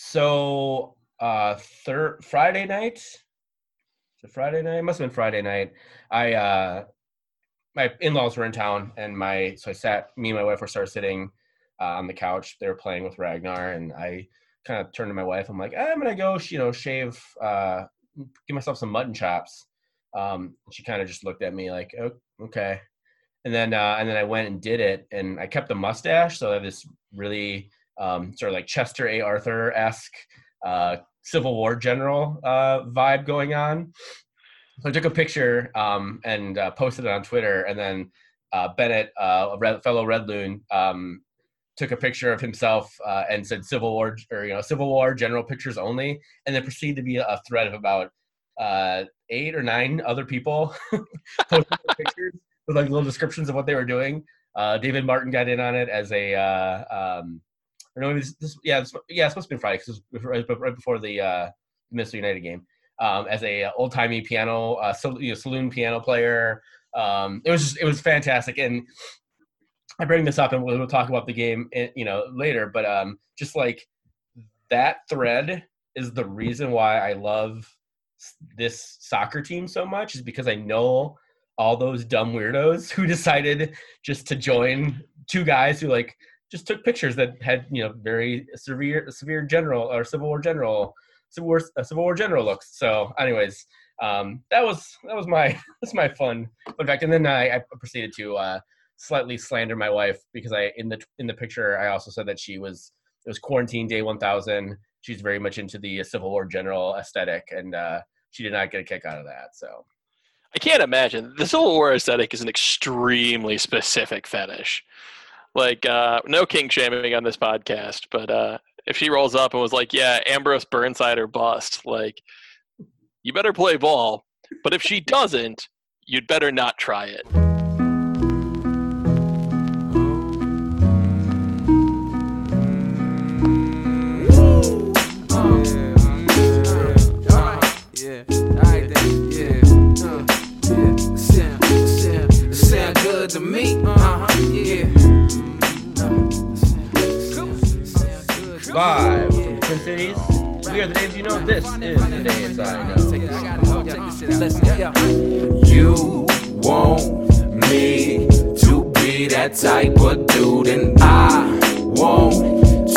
So uh third Friday night. So Friday night? Must have been Friday night. I uh my in-laws were in town and my so I sat me and my wife were started sitting uh, on the couch. They were playing with Ragnar and I kind of turned to my wife. I'm like, I'm gonna go, you know, shave, uh, give myself some mutton chops. Um, she kind of just looked at me like, oh, okay. And then, uh, and then I went and did it, and I kept the mustache, so I have this really um, sort of like Chester A. Arthur esque uh, Civil War general uh, vibe going on. So I took a picture um, and uh, posted it on Twitter, and then uh, Bennett, uh, a red, fellow Red Loon, um, took a picture of himself uh, and said Civil War or you know Civil War general pictures only, and then proceeded to be a thread of about eight or nine other people posting pictures with like little descriptions of what they were doing. David Martin got in on it as a um, or no, this, yeah, this, yeah, it's supposed to be Friday because right, right before the uh, Minnesota United game. Um, as a uh, old timey piano, uh, so, you know, saloon piano player. Um, it was just, it was fantastic, and I bring this up and we'll, we'll talk about the game, in, you know, later. But um, just like that thread is the reason why I love this soccer team so much is because I know all those dumb weirdos who decided just to join two guys who like just took pictures that had you know very severe severe general or civil war general civil war uh, civil war general looks so anyways um that was that was my that's my fun fun fact and then i, I proceeded to uh slightly slander my wife because I in the in the picture I also said that she was it was quarantine day 1000. She's very much into the Civil War general aesthetic, and uh, she did not get a kick out of that. So I can't imagine the Civil War aesthetic is an extremely specific fetish. Like uh, no king shaming on this podcast, but uh, if she rolls up and was like, "Yeah, Ambrose Burnside or bust," like you better play ball. But if she doesn't, you'd better not try it. Good to me. Uh-huh, Live from the Twin Cities. We are the names you know. This is the days I know. You want me to be that type of dude, and I want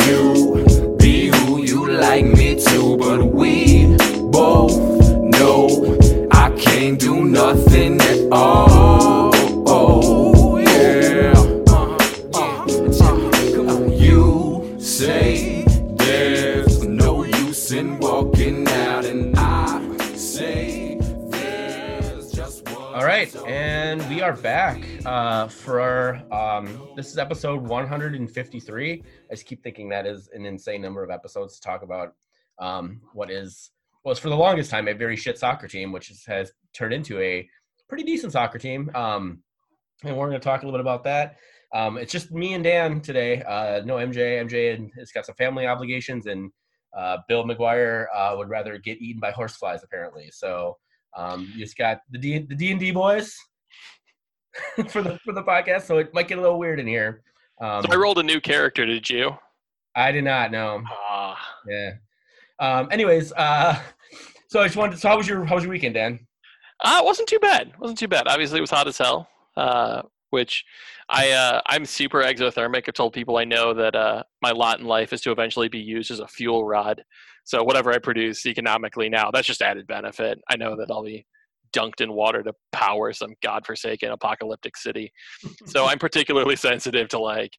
to be who you like me to, but we both know I can't do nothing at all. Are back uh, for. Um, this is episode 153. I just keep thinking that is an insane number of episodes to talk about um, what is was for the longest time a very shit soccer team, which is, has turned into a pretty decent soccer team. Um, and we're going to talk a little bit about that. Um, it's just me and Dan today. Uh, no MJ. MJ has got some family obligations, and uh, Bill McGuire uh, would rather get eaten by horseflies apparently. So um, you just got the D the D and D boys for the for the podcast, so it might get a little weird in here. Um, so I rolled a new character. Did you? I did not know. Ah, yeah. Um, anyways, uh, so I just wanted. To, so how was your how was your weekend, Dan? Uh, it wasn't too bad. It wasn't too bad. Obviously, it was hot as hell. Uh, which I uh, I'm super exothermic. I've told people I know that uh, my lot in life is to eventually be used as a fuel rod. So whatever I produce economically now, that's just added benefit. I know that I'll be dunked in water to power some godforsaken apocalyptic city. so I'm particularly sensitive to like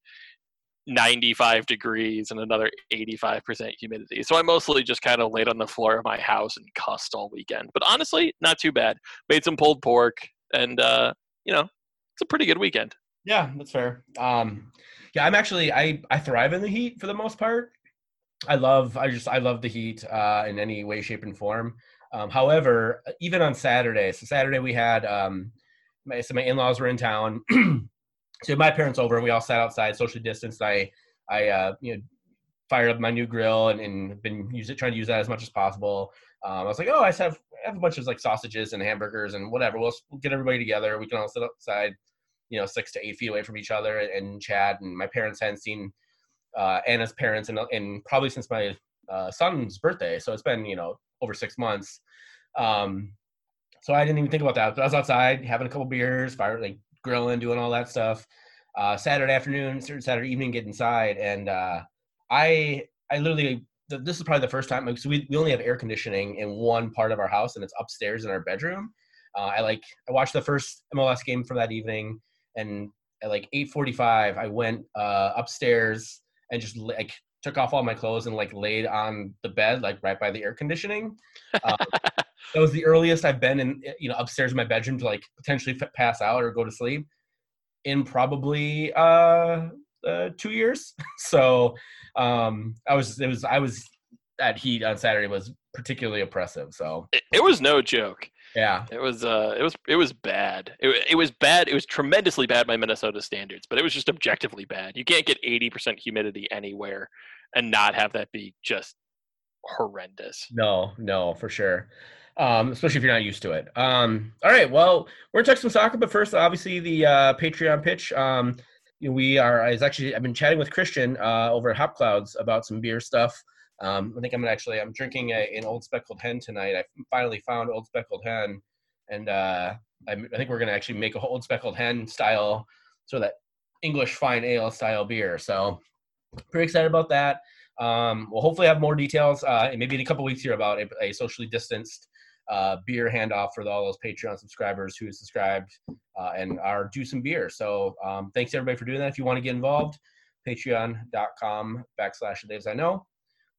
95 degrees and another 85% humidity. So I mostly just kind of laid on the floor of my house and cussed all weekend. But honestly, not too bad. Made some pulled pork and uh, you know, it's a pretty good weekend. Yeah, that's fair. Um yeah, I'm actually I I thrive in the heat for the most part. I love I just I love the heat uh in any way shape and form. Um, however, even on Saturday, so Saturday we had um, my, so my in-laws were in town. so my parents over, and we all sat outside, socially distanced. I I uh, you know fired up my new grill and, and been using trying to use that as much as possible. Um, I was like, oh, I have I have a bunch of like sausages and hamburgers and whatever. We'll, we'll get everybody together. We can all sit outside, you know, six to eight feet away from each other and, and chat. And my parents hadn't seen uh, Anna's parents and, and probably since my uh, son's birthday, so it's been you know over six months. Um, so I didn't even think about that. But I was outside having a couple beers, fire like grilling, doing all that stuff. Uh, Saturday afternoon, Saturday evening, get inside, and uh, I I literally this is probably the first time because we, we only have air conditioning in one part of our house and it's upstairs in our bedroom. Uh, I like I watched the first MLS game from that evening, and at like 8:45, I went uh, upstairs and just like took off all my clothes and like laid on the bed like right by the air conditioning. Um, that was the earliest I've been in you know upstairs in my bedroom to like potentially pass out or go to sleep in probably uh, uh two years. so um I was it was I was that heat on Saturday was particularly oppressive. So it, it was no joke. Yeah, it was. Uh, it was. It was bad. It, it was bad. It was tremendously bad by Minnesota standards, but it was just objectively bad. You can't get eighty percent humidity anywhere and not have that be just horrendous. No, no, for sure. Um, especially if you're not used to it. Um, all right, well, we're gonna talk some soccer, but first, obviously, the uh, Patreon pitch. Um, we are. Is actually. I've been chatting with Christian uh, over at Hop Clouds about some beer stuff. Um, I think I'm gonna actually I'm drinking a, an old speckled hen tonight. I finally found old speckled hen, and uh, I, I, think we're gonna actually make a old speckled hen style, so that English fine ale style beer. So pretty excited about that. Um, we'll hopefully have more details, uh, maybe in a couple weeks here about a, a socially distanced uh, beer handoff for all those Patreon subscribers who subscribed uh, and are due some beer. So um, thanks everybody for doing that. If you want to get involved, patreon.com backslash the Daves I know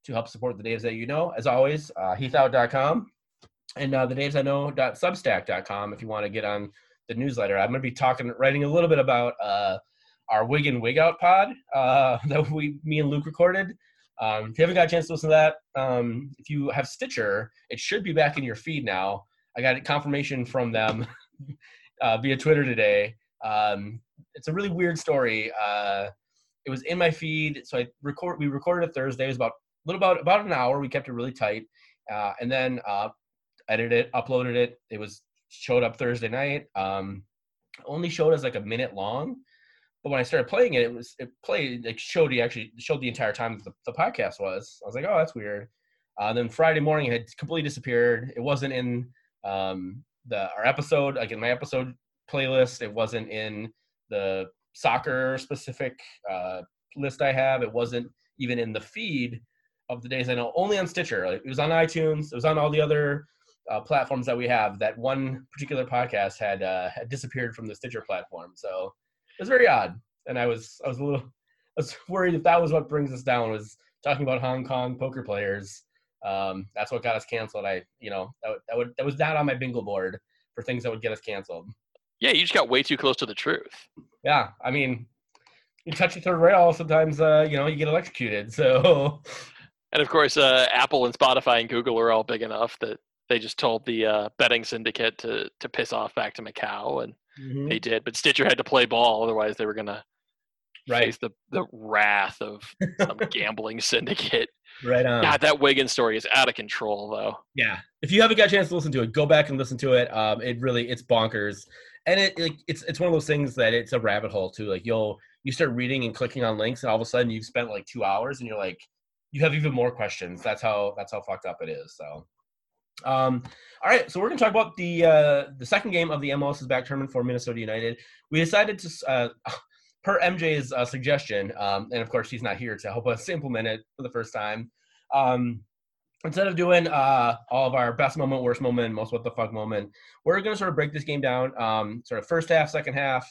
to help support the Daves that you know. As always, uh, heathout.com and uh, the Daves I know.substack.com if you want to get on the newsletter. I'm going to be talking, writing a little bit about uh, our Wigan Wig Out pod uh, that we, me and Luke recorded. Um, if you haven't got a chance to listen to that, um, if you have Stitcher, it should be back in your feed now. I got confirmation from them uh, via Twitter today. Um, it's a really weird story. Uh, it was in my feed, so I record. We recorded it Thursday. It was about little about about an hour. We kept it really tight, uh, and then uh, edited it, uploaded it. It was showed up Thursday night. Um, only showed as like a minute long, but when I started playing it, it was it played like showed you actually showed the entire time the, the podcast was. I was like, oh, that's weird. Uh, then Friday morning, it had completely disappeared. It wasn't in um, the our episode, like in my episode playlist. It wasn't in the soccer specific uh, list I have. It wasn't even in the feed of the days I know only on Stitcher. Like, it was on iTunes. It was on all the other uh, platforms that we have. That one particular podcast had uh, had disappeared from the Stitcher platform. So was very odd, and I was I was a little I was worried if that was what brings us down was talking about Hong Kong poker players. Um, that's what got us canceled. I you know that, that would that was not on my bingo board for things that would get us canceled. Yeah, you just got way too close to the truth. Yeah, I mean, you touch the third rail, sometimes uh, you know you get electrocuted. So and of course, uh, Apple and Spotify and Google are all big enough that they just told the uh, betting syndicate to to piss off back to Macau, and mm-hmm. they did. But Stitcher had to play ball, otherwise they were gonna right. face the the wrath of some gambling syndicate. Right on. God, that Wigan story is out of control, though. Yeah, if you haven't got a chance to listen to it, go back and listen to it. Um, it really it's bonkers, and it like it's it's one of those things that it's a rabbit hole too. Like you'll you start reading and clicking on links, and all of a sudden you've spent like two hours, and you're like you have even more questions. That's how that's how fucked up it is. So, um, all right. So we're gonna talk about the uh, the second game of the MLS is back tournament for Minnesota United. We decided to, uh, per MJ's uh, suggestion, um, and of course he's not here to help us implement it for the first time. Um, instead of doing uh, all of our best moment, worst moment, most what the fuck moment, we're going to sort of break this game down, um, sort of first half, second half,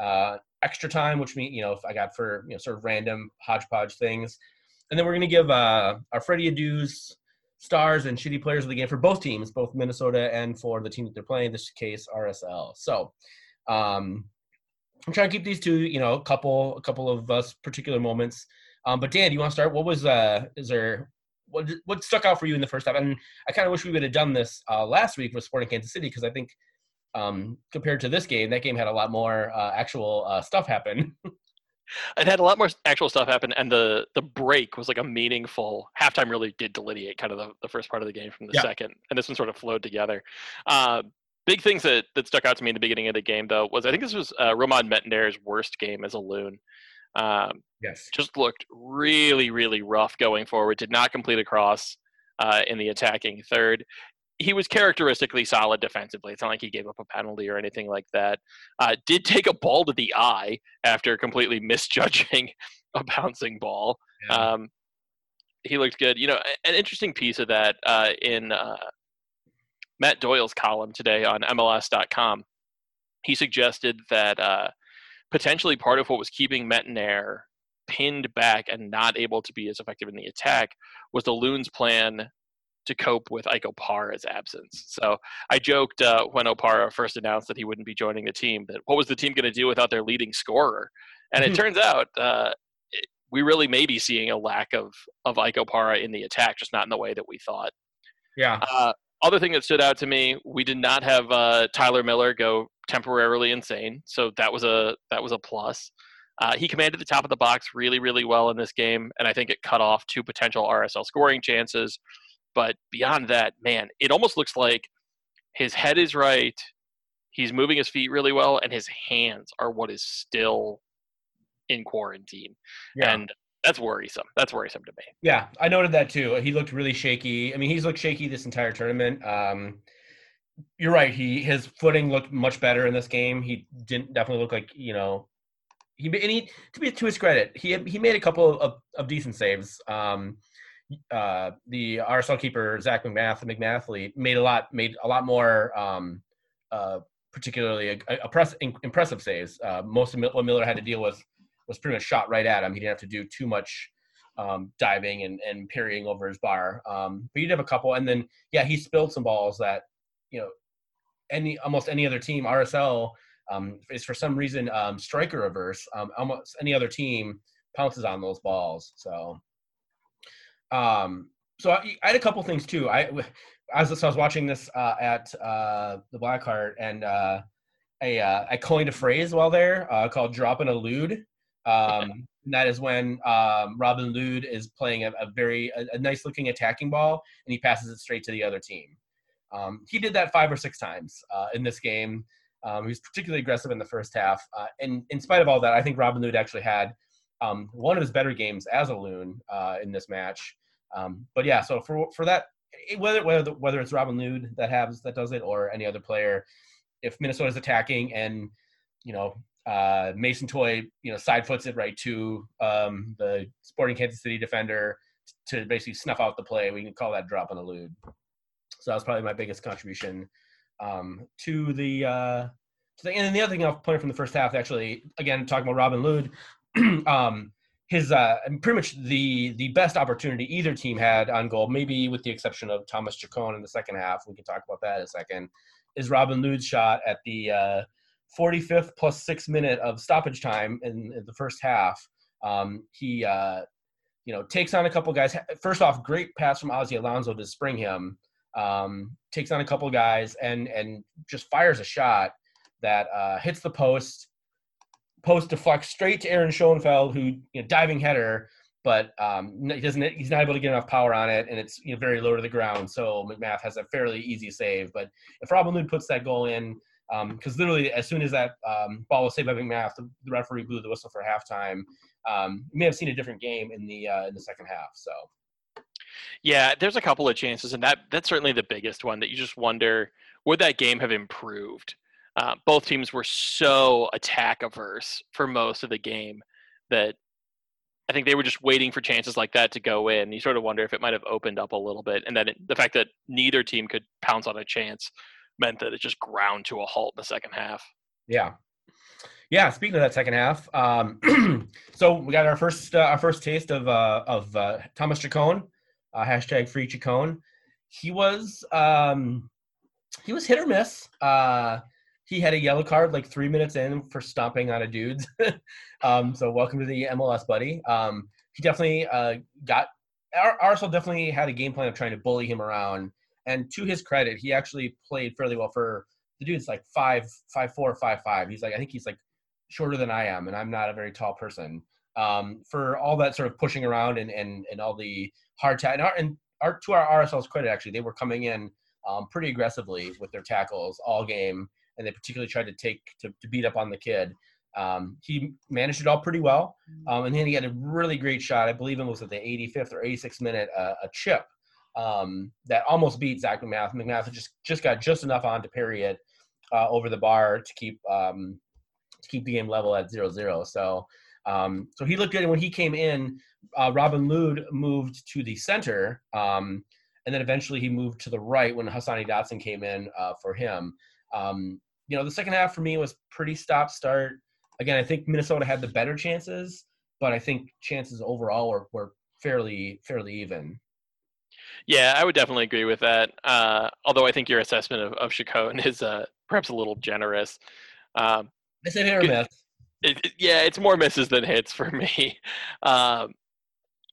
uh, extra time, which means you know if I got for you know sort of random hodgepodge things, and then we're going to give uh, our Freddie Adu's stars and shitty players of the game for both teams, both Minnesota and for the team that they're playing. In this case, RSL. So um, I'm trying to keep these two, you know, a couple, a couple of us particular moments. Um, but Dan, do you want to start? What was uh, is there? What, what stuck out for you in the first half? And I kind of wish we would have done this uh, last week with Sporting Kansas City because I think um, compared to this game, that game had a lot more uh, actual uh, stuff happen. it had a lot more actual stuff happen and the the break was like a meaningful halftime really did delineate kind of the, the first part of the game from the yeah. second and this one sort of flowed together uh, big things that, that stuck out to me in the beginning of the game though was i think this was uh, Romain Métanire's worst game as a loon Um, Yes. just looked really, really rough going forward. Did not complete a cross uh, in the attacking third. He was characteristically solid defensively. It's not like he gave up a penalty or anything like that. Uh, did take a ball to the eye after completely misjudging a bouncing ball. Yeah. Um, he looked good. You know, an interesting piece of that uh, in uh, Matt Doyle's column today on MLS.com. He suggested that uh, potentially part of what was keeping Métanire pinned back and not able to be as effective in the attack was the Loons' plan to cope with Ike Opara's absence. So I joked uh, when Opara first announced that he wouldn't be joining the team that what was the team going to do without their leading scorer? And it turns out uh, it- we really may be seeing a lack of of Ike Opara in the attack, just not in the way that we thought. yeah. Uh, other thing that stood out to me, we did not have uh, Tyler Miller go temporarily insane, so that was a that was a plus. Uh, he commanded the top of the box really, really well in this game, and I think it cut off two potential RSL scoring chances. But beyond that, man, it almost looks like his head is right. He's moving his feet really well, and his hands are what is still in quarantine, Yeah. and that's worrisome. That's worrisome to me. Yeah, I noted that too. He looked really shaky. I mean, he's looked shaky this entire tournament. Um, you're right. He his footing looked much better in this game. He didn't definitely look like you know. He and he to be to his credit, he he made a couple of, of decent saves. Um, uh, the RSL keeper Zach MacMath McMathley made a lot made a lot more. Um, uh, particularly a, a press, impressive saves. Uh, most of what Miller had to deal with was pretty much shot right at him. He didn't have to do too much um, diving and, and parrying over his bar. Um, but he did have a couple, and then yeah, he spilled some balls that you know any almost any other team RSL um, is for some reason um, striker reverse. Um, almost any other team pounces on those balls. So, um, so I, I had a couple things too. I as so I was watching this uh, at uh, the Blackheart, and uh, I uh, I coined a phrase while there uh, called "dropping a lude." Um, and that is when um, Robin Lod is playing a, a very a, a nice looking attacking ball, and he passes it straight to the other team. Um, he did that five or six times uh, in this game. Um, he was particularly aggressive in the first half, uh, and in spite of all that, I think Robin Lod actually had um, one of his better games as a loon uh, in this match. Um, but yeah, so for for that, whether whether whether it's Robin Lod that has that does it or any other player, if Minnesota's attacking and you know uh, Mason Toye, you know, side foots it right to um, the Sporting Kansas City defender to basically snuff out the play. We can call that drop on the lude. So that was probably my biggest contribution um, to the. Uh, and then the other thing I'll point from the first half, actually, again talking about Robin Lod, um, his uh, pretty much the the best opportunity either team had on goal, maybe with the exception of Thomas Chacon in the second half. We can talk about that in a second. Is Robin Lod's shot at the uh, 45th plus six minute of stoppage time in, in the first half. Um, he, uh, you know, takes on a couple guys. First off, great pass from Ozzie Alonso to spring him. Um, takes on a couple guys and and just fires a shot that uh, hits the post. Post deflects straight to Aaron Schoenfeld, who you know, diving header, but um, he doesn't. He's not able to get enough power on it, and it's you know, very low to the ground. So MacMath has a fairly easy save. But if Robin Lod puts that goal in, because um, literally as soon as that um, ball was saved by MacMath, the, the, referee blew the whistle for halftime. Um, you may have seen a different game in the uh, in the second half. So, yeah, there's a couple of chances, and that that's certainly the biggest one that you just wonder would that game have improved. Uh, both teams were so attack averse for most of the game that I think they were just waiting for chances like that to go in. You sort of wonder if it might have opened up a little bit, and then it, the fact that neither team could pounce on a chance meant that it just ground to a halt in the second half. Yeah, yeah. Speaking of that second half, um, so we got our first uh, our first taste of uh, of uh, Thomas Chacon, uh, hashtag free Chacon. He was um, he was hit or miss. He had a yellow card like three minutes in for stomping on a dude. um, so welcome to the MLS, buddy. Um, he definitely uh, got. RSL definitely had a game plan of trying to bully him around and to his credit, he actually played fairly well for the dude's like five, five, four, five, five. He's like, I think he's like shorter than I am, and I'm not a very tall person. Um, for all that sort of pushing around and and, and all the hard ta- and, and our, to our RSL's credit, actually, they were coming in um, pretty aggressively with their tackles all game, and they particularly tried to take to, to beat up on the kid. Um, he managed it all pretty well, um, and then he had a really great shot. I believe it was at the 85th or 86th minute, uh, a chip um, that almost beat Zach MacMath. MacMath just just got just enough on to parry it uh, over the bar to keep um, to keep the game level at 0-0. So um, so he looked good. And when he came in, uh, Robin Lod moved to the center, um, and then eventually he moved to the right when Hassani Dotson came in uh, for him. Um, you know, the second half for me was pretty stop start. Again, I think Minnesota had the better chances, but I think chances overall were, were fairly fairly even. Yeah, I would definitely agree with that. Uh, although I think your assessment of, of Chacon is uh, perhaps a little generous. Um, I said hit or miss. It, it, yeah, it's more misses than hits for me. Um,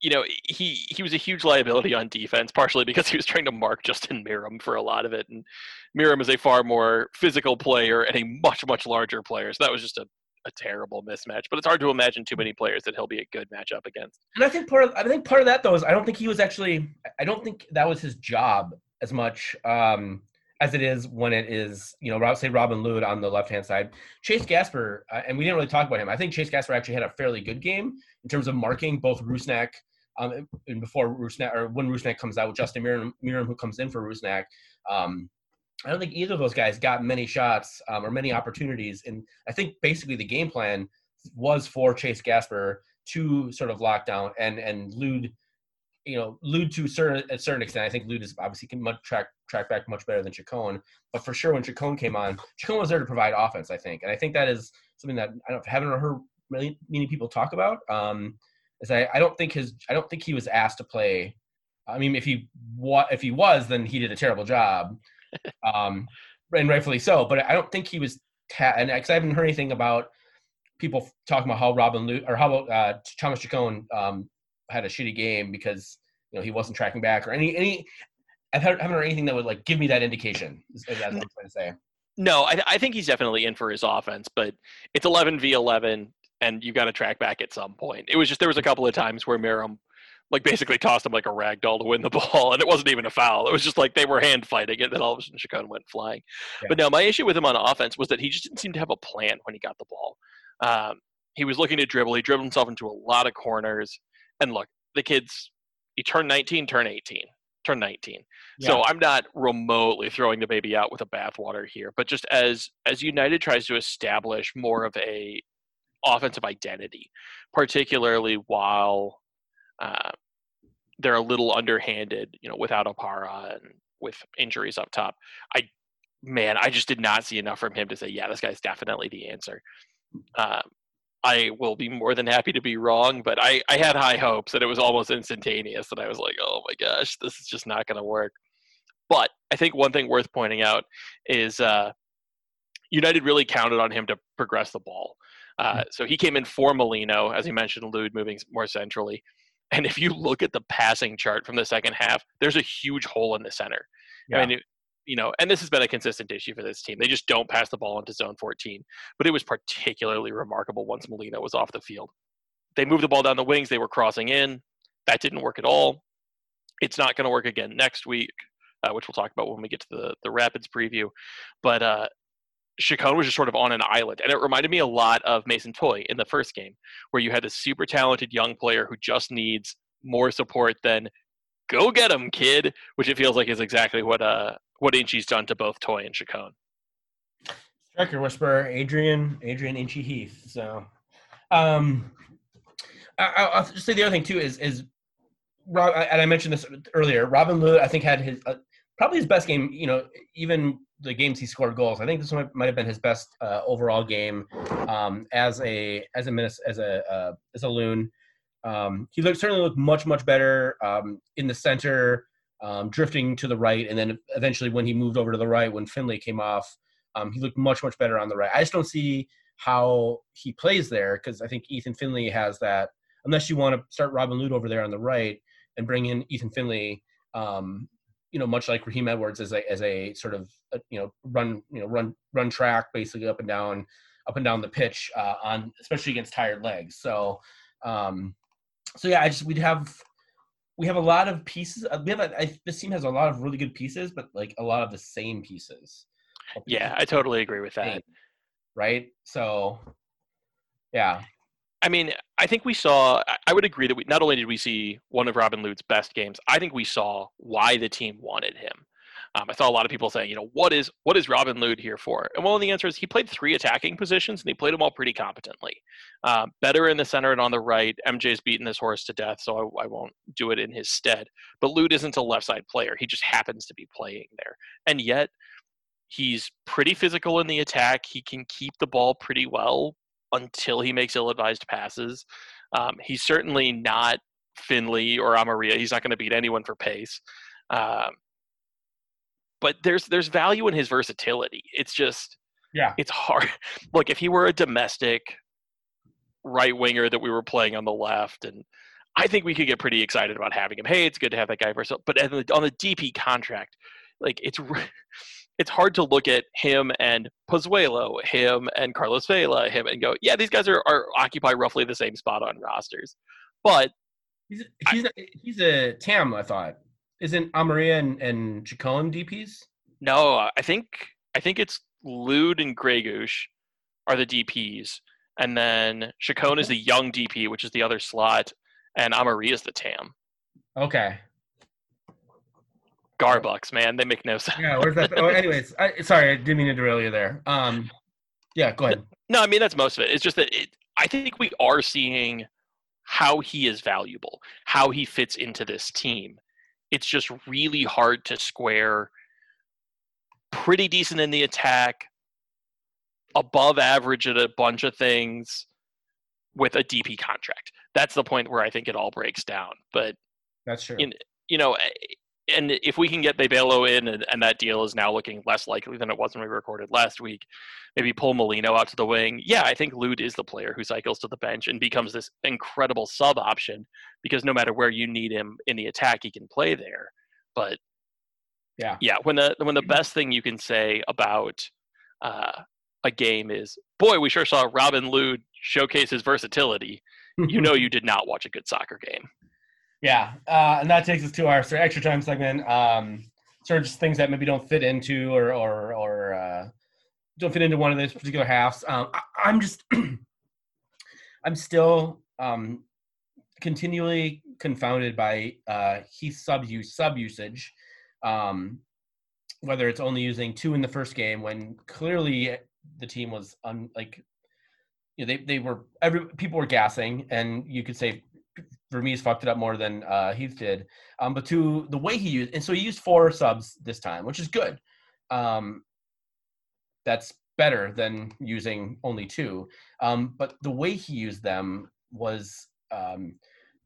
you know, he he was a huge liability on defense, partially because he was trying to mark Justin Meram for a lot of it, and Meram is a far more physical player and a much much larger player, so that was just a a terrible mismatch. But it's hard to imagine too many players that he'll be a good matchup against. And I think part of I think part of that though is I don't think he was actually I don't think that was his job as much um, as it is when it is you know say Robin Lod on the left hand side. Chase Gasper uh, and we didn't really talk about him. I think Chase Gasper actually had a fairly good game in terms of marking both Rusnak. Um, and before Rusnak or when Rusnak comes out with Justin Meram, Meram who comes in for Rusnak, um, I don't think either of those guys got many shots um, or many opportunities. And I think basically the game plan was for Chase Gasper to sort of lock down and and Lod, you know, Lod to a certain, a certain extent. I think Lod is obviously can much track track back much better than Chacon. But for sure, when Chacon came on, Chacon was there to provide offense. I think, and I think that is something that I don't haven't heard really many people talk about. Um, is I, I don't think his I don't think he was asked to play. I mean, if he what if he was, then he did a terrible job um, and rightfully so. But I don't think he was. Ta- and because I haven't heard anything about people talking about how Robin Lu- or how about uh, Thomas Chacon um, had a shitty game because you know he wasn't tracking back or any any. I haven't heard anything that would like give me that indication. Is, is I'm trying to say. No, I, I think he's definitely in for his offense, but it's 11 v 11, and you got to track back at some point. It was just there was a couple of times where Meram like basically tossed him like a rag doll to win the ball, and it wasn't even a foul. It was just like they were hand fighting it, and then all of a sudden Chacon went flying. Yeah. But now my issue with him on offense was that he just didn't seem to have a plan when he got the ball. Um, he was looking to dribble. He dribbled himself into a lot of corners. And look, the kids, he turned 19, turn 18, turn 19. Yeah. So I'm not remotely throwing the baby out with a bathwater here, but just as as United tries to establish more of a offensive identity, particularly while uh, they're a little underhanded, you know, without Opara and with injuries up top. I, man, I just did not see enough from him to say, yeah, this guy's definitely the answer. Um, I will be more than happy to be wrong, but I, I had high hopes that it was almost instantaneous, and I was like, oh my gosh, this is just not going to work. But I think one thing worth pointing out is uh, United really counted on him to progress the ball. Uh, mm. so he came in for Molino, as you mentioned, Lod moving more centrally. And if you look at the passing chart from the second half, there's a huge hole in the center. Yeah. I mean, you know, and this has been a consistent issue for this team. They just don't pass the ball into zone 14. But it was particularly remarkable once Molino was off the field. They moved the ball down the wings, they were crossing in. That didn't work at all. It's not going to work again next week, uh, which we'll talk about when we get to the, the Rapids preview. But uh, Chacon was just sort of on an island. And it reminded me a lot of Mason Toye in the first game, where you had this super talented young player who just needs more support than go get him, kid, which it feels like is exactly what uh what Inchy's done to both Toye and Chacon. Striker whisperer, Adrian, Adrian Inchy Heath. So um I, will just say the other thing too is is Rob, and I mentioned this earlier. Robin Lod, I think, had his uh, probably his best game. You know, even the games he scored goals. I think this might have been his best uh, overall game um, as a as a as a uh, as a loon. Um, he looked certainly looked much much better um, in the center, um, drifting to the right, and then eventually when he moved over to the right when Finlay came off, um, he looked much much better on the right. I just don't see how he plays there because I think Ethan Finlay has that. Unless you want to start Robin Lod over there on the right and bring in Ethan Finlay um, you know, much like Raheem Edwards as a as a sort of a, you know run you know run run track basically up and down up and down the pitch uh, on especially against tired legs. So um, so yeah, I just we'd have we have a lot of pieces. Uh, we have a, I, this team has a lot of really good pieces, but like a lot of the same pieces. Yeah, I totally agree with that. Right. So Yeah. I mean, I think we saw. I- would agree that we not only did we see one of Robin Lod's best games, I think we saw why the team wanted him. Um, I saw a lot of people saying, you know, what is what is Robin Lod here for? And well, the answer is he played three attacking positions and he played them all pretty competently. Um, better in the center and on the right. MJ's beaten this horse to death, so I, I won't do it in his stead. But Lod isn't a left side player; he just happens to be playing there, and yet he's pretty physical in the attack. He can keep the ball pretty well until he makes ill-advised passes. Um, he's certainly not Finlay or Amarilla. He's not going to beat anyone for pace. Um, but there's there's value in his versatility. It's just Yeah. it's hard. Look, if he were a domestic right winger that we were playing on the left, and I think we could get pretty excited about having him. Hey, it's good to have that guy for But on the, on the DP contract, like it's it's hard to look at him and Pozuelo, him and Carlos Vela, him and go, yeah, these guys are, are occupy roughly the same spot on rosters. But He's he's a, he's a Tam, I thought. Isn't Amarilla and, and Chacon DPs? No, I think I think it's Lod and Gregus are the DPs, and then Chacon is the young DP, which is the other slot, and Amarilla is the TAM. Okay. Garbucks, man, they make no sense. Yeah, where's that? oh, anyways, I, sorry, I didn't mean to derail you there. Um, yeah, go ahead. No, I mean that's most of it. It's just that it, I think we are seeing how he is valuable, how he fits into this team. It's just really hard to square. Pretty decent in the attack, above average at a bunch of things, with a DP contract. That's the point where I think it all breaks down. But That's true. you know, and if we can get Bebelo in, and, and that deal is now looking less likely than it was when we recorded last week, maybe pull Molino out to the wing. Yeah, I think Lod is the player who cycles to the bench and becomes this incredible sub option because no matter where you need him in the attack, he can play there. But Yeah. yeah, when the when the best thing you can say about uh, a game is, boy, we sure saw Robin Lod showcase his versatility. You know, you did not watch a good soccer game. Yeah, uh, and that takes us to our extra time segment. Um, sort of just things that maybe don't fit into or or or uh, don't fit into one of those particular halves. Um, I, I'm just, I'm still um, continually confounded by uh, Heath sub use sub usage. Um, whether it's only using two in the first game when clearly the team was un, like you know, they they were every people were gassing and you could say Vermes fucked it up more than uh, Heath did. Um, but to the way he used, and so he used four subs this time, which is good. Um, that's better than using only two. Um, but the way he used them was um,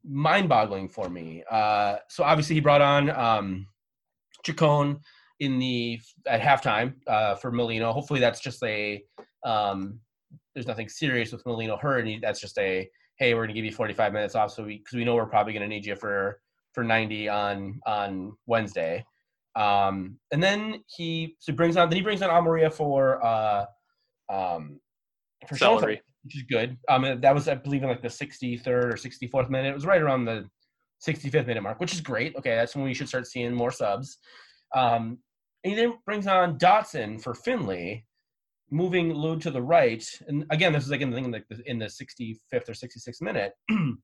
mind-boggling for me. Uh, so obviously he brought on um, Chacon in the at halftime uh, for Molino. Hopefully that's just a um, there's nothing serious with Molino hurt, and he, that's just a hey, we're going to give you 45 minutes off, so we because we know we're probably going to need you for for 90 on on Wednesday. Um, and then he so brings on then he brings on Amarilla for uh, um, for Celery. which is good. Um, that was I believe in like the 63rd or 64th minute. It was right around the 65th minute mark, which is great. Okay, that's when we should start seeing more subs. Um, and he then brings on Dotson for Finlay, moving Lod to the right. And again, this is like in the, the, in the 65th or 66th minute. and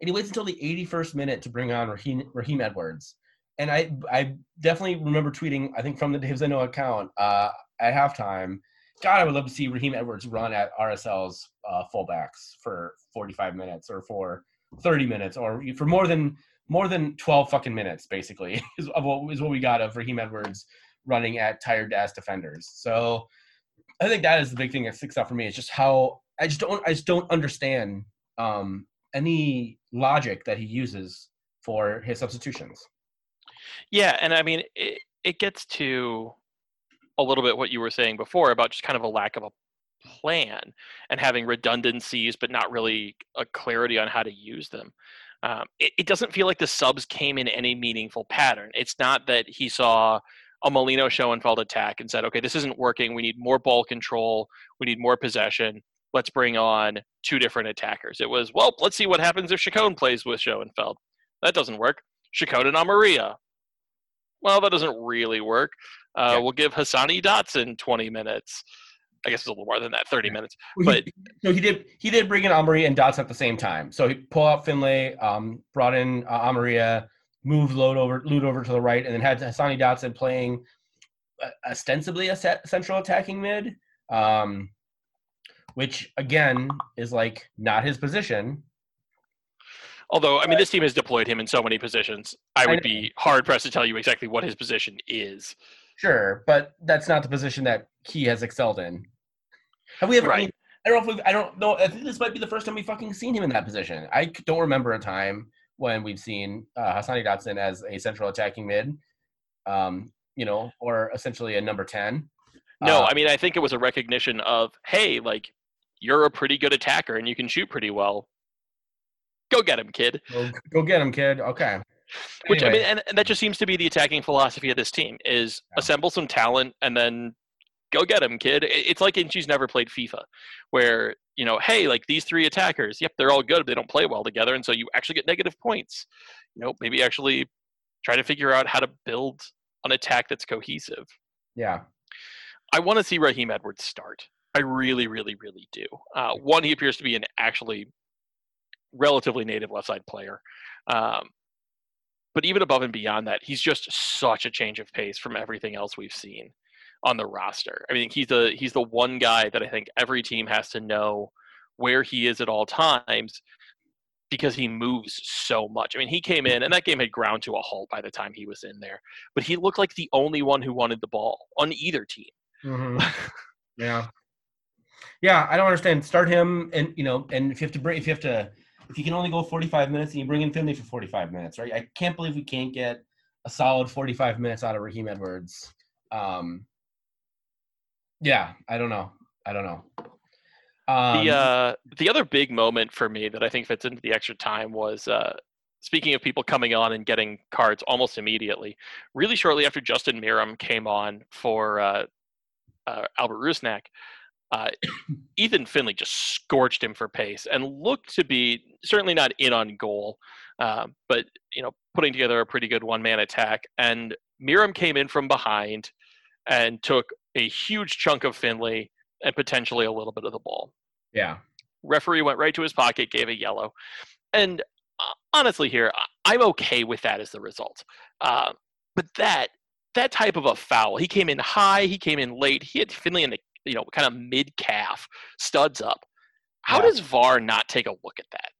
he waits until the 81st minute to bring on Raheem, Raheem Edwards. And I I definitely remember tweeting, I think from the Dave's I Know account uh, at halftime, God, I would love to see Raheem Edwards run at RSL's uh, fullbacks for 45 minutes or for 30 minutes or for more than more than 12 fucking minutes, basically, is what, is what we got of Raheem Edwards running at tired ass defenders. So I think that is the big thing that sticks out for me. It's just how I just don't I just don't understand um, any logic that he uses for his substitutions. Yeah, and I mean, it, it gets to a little bit what you were saying before about just kind of a lack of a plan and having redundancies, but not really a clarity on how to use them. Um, it, it doesn't feel like the subs came in any meaningful pattern. It's not that he saw a Molino Schoenfeld attack and said, okay, this isn't working. We need more ball control. We need more possession. Let's bring on two different attackers. It was, well, let's see what happens if Chacon plays with Schoenfeld. That doesn't work. Chacon and Amarilla. Well, that doesn't really work. Uh, Yeah. We'll give Hassani Dotson 20 minutes. I guess it's a little more than that, 30 minutes. Well, he- But- so he did he did bring in Amari and Dotson at the same time. So he pulled out Finlay, um, brought in uh, Amarilla, moved load over loot over to the right, and then had Hassani Dotson playing ostensibly a set, central attacking mid, um, which again is like not his position. Although, I mean, this team has deployed him in so many positions. I would know. be hard pressed to tell you exactly what his position is. Sure, but that's not the position that he has excelled in. Have we ever? I, mean, I don't know if we've, I don't know. I think this might be the first time we've fucking seen him in that position. I don't remember a time when we've seen uh, Hassani Dotson as a central attacking mid, um, you know, or essentially a number ten. No, Uh, I mean, I think it was a recognition of, hey, like, you're a pretty good attacker and you can shoot pretty well. Go get him, kid. go, go get him, kid. Okay. Which I mean, and, and that just seems to be the attacking philosophy of this team: is Yeah. assemble some talent and then go get him, kid. It's like Inchy's never played FIFA, where you know, hey, like these three attackers, yep, they're all good, but they don't play well together, and so you actually get negative points. You know, maybe actually try to figure out how to build an attack that's cohesive. Yeah. I want to see Raheem Edwards start. I really, really, really do. Uh, one, he appears to be an actually relatively native left side player. Um, but even above and beyond that, he's just such a change of pace from everything else we've seen on the roster. I mean, he's the he's the one guy that I think every team has to know where he is at all times because he moves so much. I mean, he came in and that game had ground to a halt by the time he was in there, but he looked like the only one who wanted the ball on either team. Mhm. yeah. Yeah, I don't understand. Start him, and you know, and if you have to bring, if you have to, if you can only go forty-five minutes, and you bring in Finlay for forty-five minutes, right? I can't believe we can't get a solid forty-five minutes out of Raheem Edwards. Um, yeah, I don't know. I don't know. Um, the uh, the other big moment for me that I think fits into the extra time was uh, speaking of people coming on and getting cards almost immediately. Really shortly after Justin Meram came on for uh, uh, Albert Rusnak, uh, Ethan Finlay just scorched him for pace and looked to be certainly not in on goal, uh, but you know putting together a pretty good one man attack. And Meram came in from behind and took a huge chunk of Finlay and potentially a little bit of the ball yeah, referee went right to his pocket, gave a yellow. And uh, honestly, here I'm okay with that as the result. Uh, but that that type of a foul, he came in high, he came in late, he had Finlay in the you know kind of mid calf, studs up. How Yeah. does VAR not take a look at that?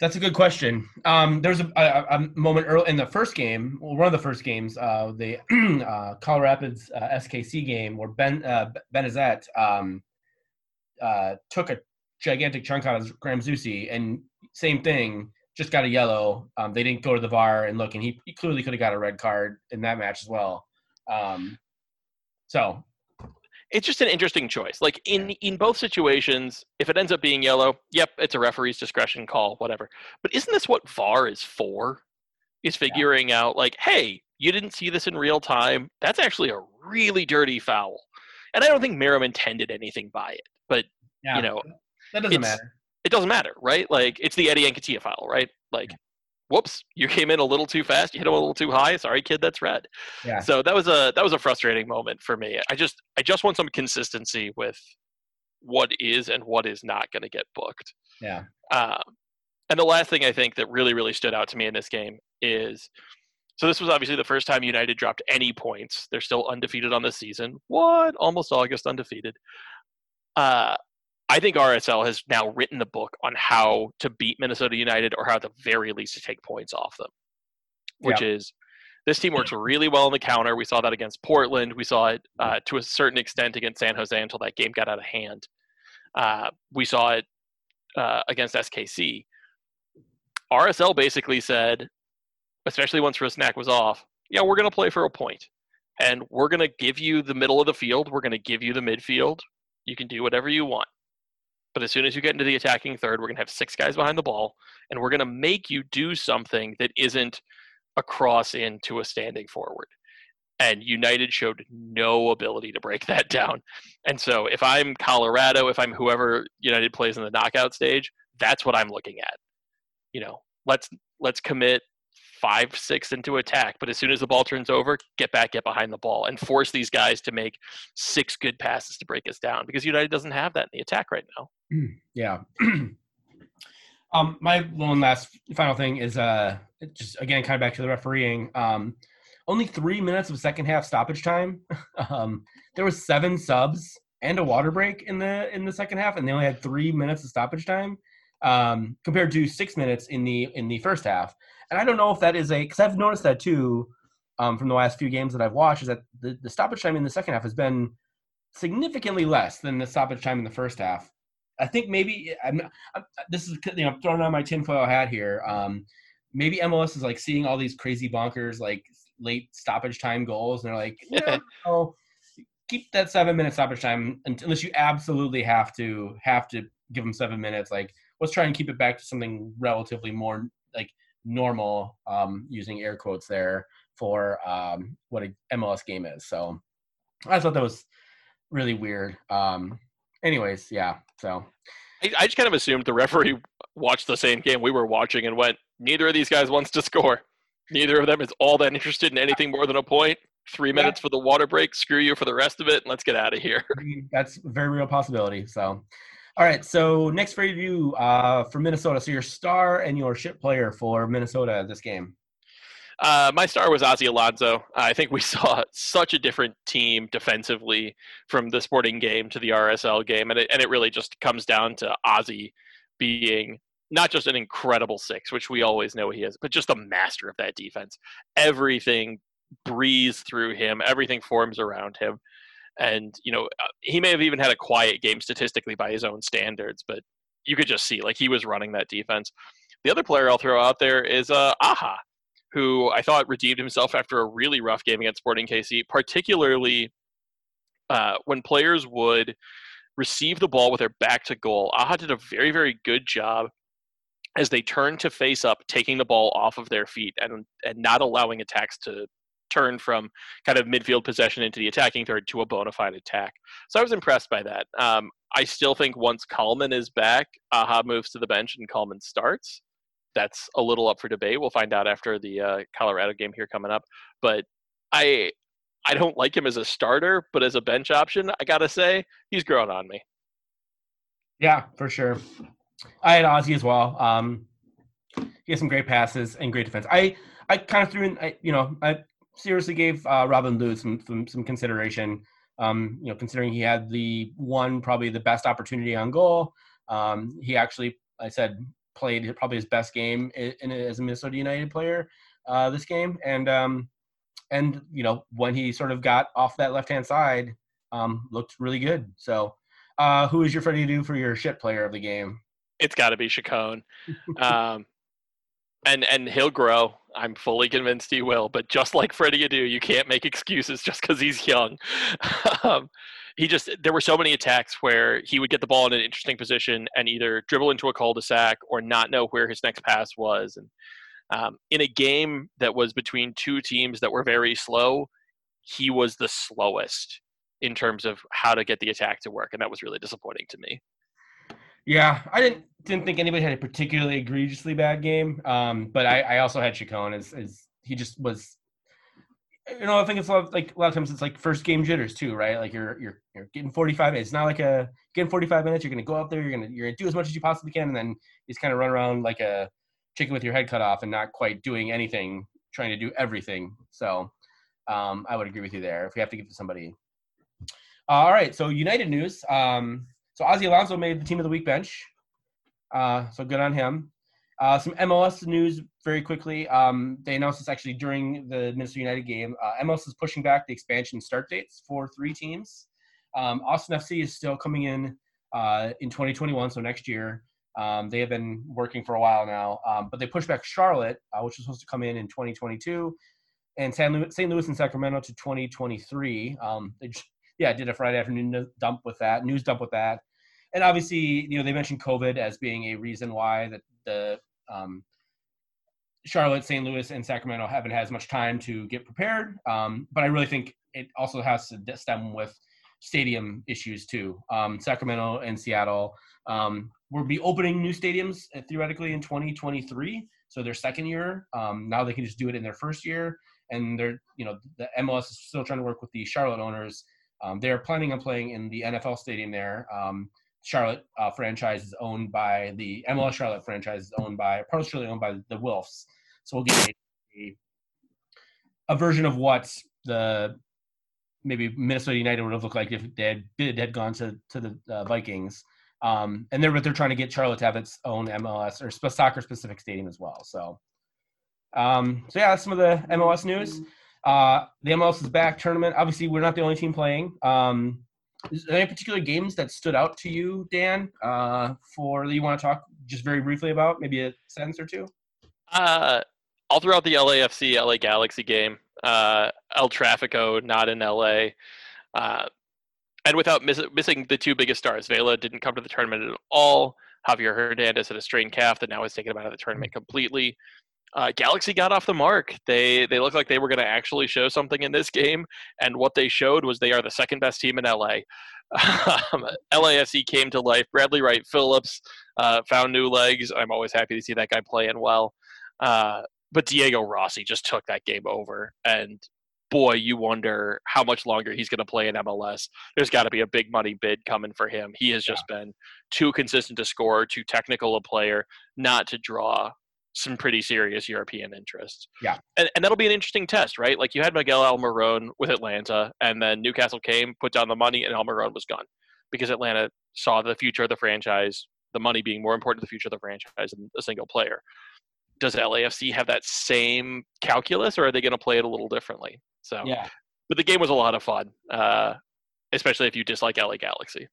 That's a good question. Um, there was a, a, a moment early in the first game, well, one of the first games, uh, the uh, Colorado Rapids uh, SKC game, where Ben uh, Benezet um, uh, took a gigantic chunk out of Graham Zusi, and same thing, just got a yellow. Um, they didn't go to the VAR and look, and he, he clearly could have got a red card in that match as well. Um, so It's just an interesting choice. Like in in both situations, if it ends up being yellow, yep, it's a referee's discretion call, whatever. But isn't this what VAR is for? Is figuring out like, hey, you didn't see this in real time. That's actually a really dirty foul. And I don't think Meram intended anything by it, but yeah, you know, that doesn't matter. it doesn't matter, right? Like it's the Eddie Nketiah foul, right? Like, whoops, you came in a little too fast, you hit him a little too high. Sorry, kid, that's red. Yeah. So that was a that was a frustrating moment for me. I just I just want some consistency with what is and what is not going to get booked. Yeah. Um, and the last thing I think that really really stood out to me in this game is so this was obviously the first time United dropped any points. They're still undefeated on the season. What? Almost August undefeated. Uh, I think RSL has now written the book on how to beat Minnesota United or how at the very least to take points off them. Which is this team works really well on the counter. We saw that against Portland. We saw it uh, to a certain extent against San Jose until that game got out of hand. Uh, we saw it uh, against SKC. RSL basically said, especially once Rusnak was off, yeah, we're going to play for a point, and we're going to give you the middle of the field. We're going to give you the midfield. You can do whatever you want. But as soon as you get into the attacking third, we're going to have six guys behind the ball, and we're going to make you do something that isn't a cross into a standing forward. And United showed no ability to break that down. And so if I'm Colorado, if I'm whoever United plays in the knockout stage, that's what I'm looking at. You know, let's let's commit five, six into attack, but as soon as the ball turns over, get back, get behind the ball, and force these guys to make six good passes to break us down because United doesn't have that in the attack right now. Yeah. um, my one last final thing is uh just again kind of back to the refereeing. Um, only three minutes of second half stoppage time. um, there was seven subs and a water break in the in the second half, and they only had three minutes of stoppage time um, compared to six minutes in the in the first half. And I don't know if that is a because I've noticed that too um, from the last few games that I've watched is that the, the stoppage time in the second half has been significantly less than the stoppage time in the first half. I think maybe I'm, I'm this is you know I'm throwing on my tinfoil hat here. Um, maybe MLS is like seeing all these crazy bonkers like late stoppage time goals, and they're like, yeah, no, keep that seven minute stoppage time unless you absolutely have to have to give them seven minutes. Like let's try and keep it back to something relatively more like normal, um, using air quotes there for um, what a MLS game is. So I thought that was really weird. Um, anyways, yeah. So I, I just kind of assumed the referee watched the same game we were watching and went, neither of these guys wants to score. Neither of them is all that interested in anything more than a point. Three minutes yeah. for the water break. Screw you for the rest of it. And let's get out of here. That's a very real possibility. So, all right. So next for you uh, for Minnesota. So your star and your ship player for Minnesota this game. Uh, my star was Ozzie Alonso. I think we saw such a different team defensively from the sporting game to the RSL game, and it, and it really just comes down to Ozzie being not just an incredible six, which we always know he is, but just a master of that defense. Everything breathes through him, everything forms around him. And, you know, uh, he may have even had a quiet game statistically by his own standards, but you could just see like he was running that defense. The other player I'll throw out there is uh, Aja, who I thought redeemed himself after a really rough game against Sporting KC, particularly uh, when players would receive the ball with their back to goal. Aja did a very, very good job as they turned to face up, taking the ball off of their feet and and not allowing attacks to turn from kind of midfield possession into the attacking third to a bona fide attack. So I was impressed by that. Um, I still think once Kallman is back, Aja moves to the bench and Kallman starts. That's a little up for debate. We'll find out after the uh, Colorado game here coming up. But I I don't like him as a starter, but as a bench option, I gotta say he's grown on me. Yeah, for sure. I had Ozzie as well. Um, he has some great passes and great defense. I I kind of threw in, I, you know, I seriously gave uh, Robin Lod some, some, some consideration. Um, you know, considering he had the one probably the best opportunity on goal. Um, he actually, I said, played probably his best game in, in as a Minnesota United player uh, this game, and um, and you know when he sort of got off that left hand side, um, looked really good. So, uh, who is your Freddie Adu for your shit player of the game? it's got to be Chacon. And and he'll grow. I'm fully convinced he will. But just like Freddie Adu, you can't make excuses just because he's young. um, he just there were so many attacks where he would get the ball in an interesting position and either dribble into a cul-de-sac or not know where his next pass was. And um, in a game that was between two teams that were very slow, he was the slowest in terms of how to get the attack to work, and that was really disappointing to me. Yeah, I didn't didn't think anybody had a particularly egregiously bad game. Um, but I, I also had Chacon as, as he just was. You know, I think it's a lot of, like a lot of times it's like first game jitters too, right? Like you're you're you're getting 45 minutes. It's not like a getting 45 minutes. You're gonna go out there. You're gonna you're gonna do as much as you possibly can, and then just kind of run around like a chicken with your head cut off and not quite doing anything, trying to do everything. So um, I would agree with you there. If we have to give to somebody. all right. So United news. Um, so Ozzie Alonso made the team of the week bench. Uh, so good on him. Uh, some MLS news very quickly. Um, they announced this actually during the Minnesota United game. Uh, MLS is pushing back the expansion start dates for three teams. Um, Austin FC is still coming in uh, in 2021, so next year. Um, they have been working for a while now, um, but they pushed back Charlotte, uh, which was supposed to come in in 2022, and St. Louis, and Sacramento to 2023. Um, they just, yeah, did a Friday afternoon dump with that, news dump with that and obviously, you know, they mentioned COVID as being a reason why that the um, Charlotte, St. Louis, and Sacramento haven't had as much time to get prepared. Um, but I really think it also has to stem with stadium issues too. Um, Sacramento and Seattle um, will be opening new stadiums uh, theoretically in 2023, so their second year. Um, now they can just do it in their first year, and they're you know the MLS is still trying to work with the Charlotte owners. Um, they're planning on playing in the NFL stadium there. Charlotte uh, franchise is owned by the MLS Charlotte franchise is owned by partially owned by the Wolves. So we'll get a, a, version of what the maybe Minnesota United would have looked like if they had, bid, had gone to to the uh, Vikings. Um, and they're but they're trying to get Charlotte to have its own MLS or soccer specific stadium as well. So, um, so yeah, that's some of the MLS news. Uh, the MLS is back tournament. Obviously, we're not the only team playing. Um, any particular games that stood out to you, Dan, uh, for that you want to talk just very briefly about? Maybe a sentence or two. Uh, all throughout the LAFC LA Galaxy game, uh, El Trafico not in LA, uh, and without miss- missing the two biggest stars, Vela didn't come to the tournament at all. Javier Hernandez had a strained calf that now has taken him out of the tournament completely. Uh, Galaxy got off the mark. They they looked like they were going to actually show something in this game, and what they showed was they are the second best team in LA. Um, LAFC came to life. Bradley Wright Phillips uh, found new legs. I'm always happy to see that guy playing well. Uh, but Diego Rossi just took that game over, and boy, you wonder how much longer he's going to play in MLS. There's got to be a big money bid coming for him. He has just yeah. been too consistent to score, too technical a player, not to draw some pretty serious European interests. Yeah. And, and that'll be an interesting test, right? Like you had Miguel Almiron with Atlanta, and then Newcastle came, put down the money, and Almiron was gone because Atlanta saw the future of the franchise, the money being more important to the future of the franchise than a single player. Does LAFC have that same calculus, or are they going to play it a little differently? So, yeah. But the game was a lot of fun, uh, especially if you dislike LA Galaxy.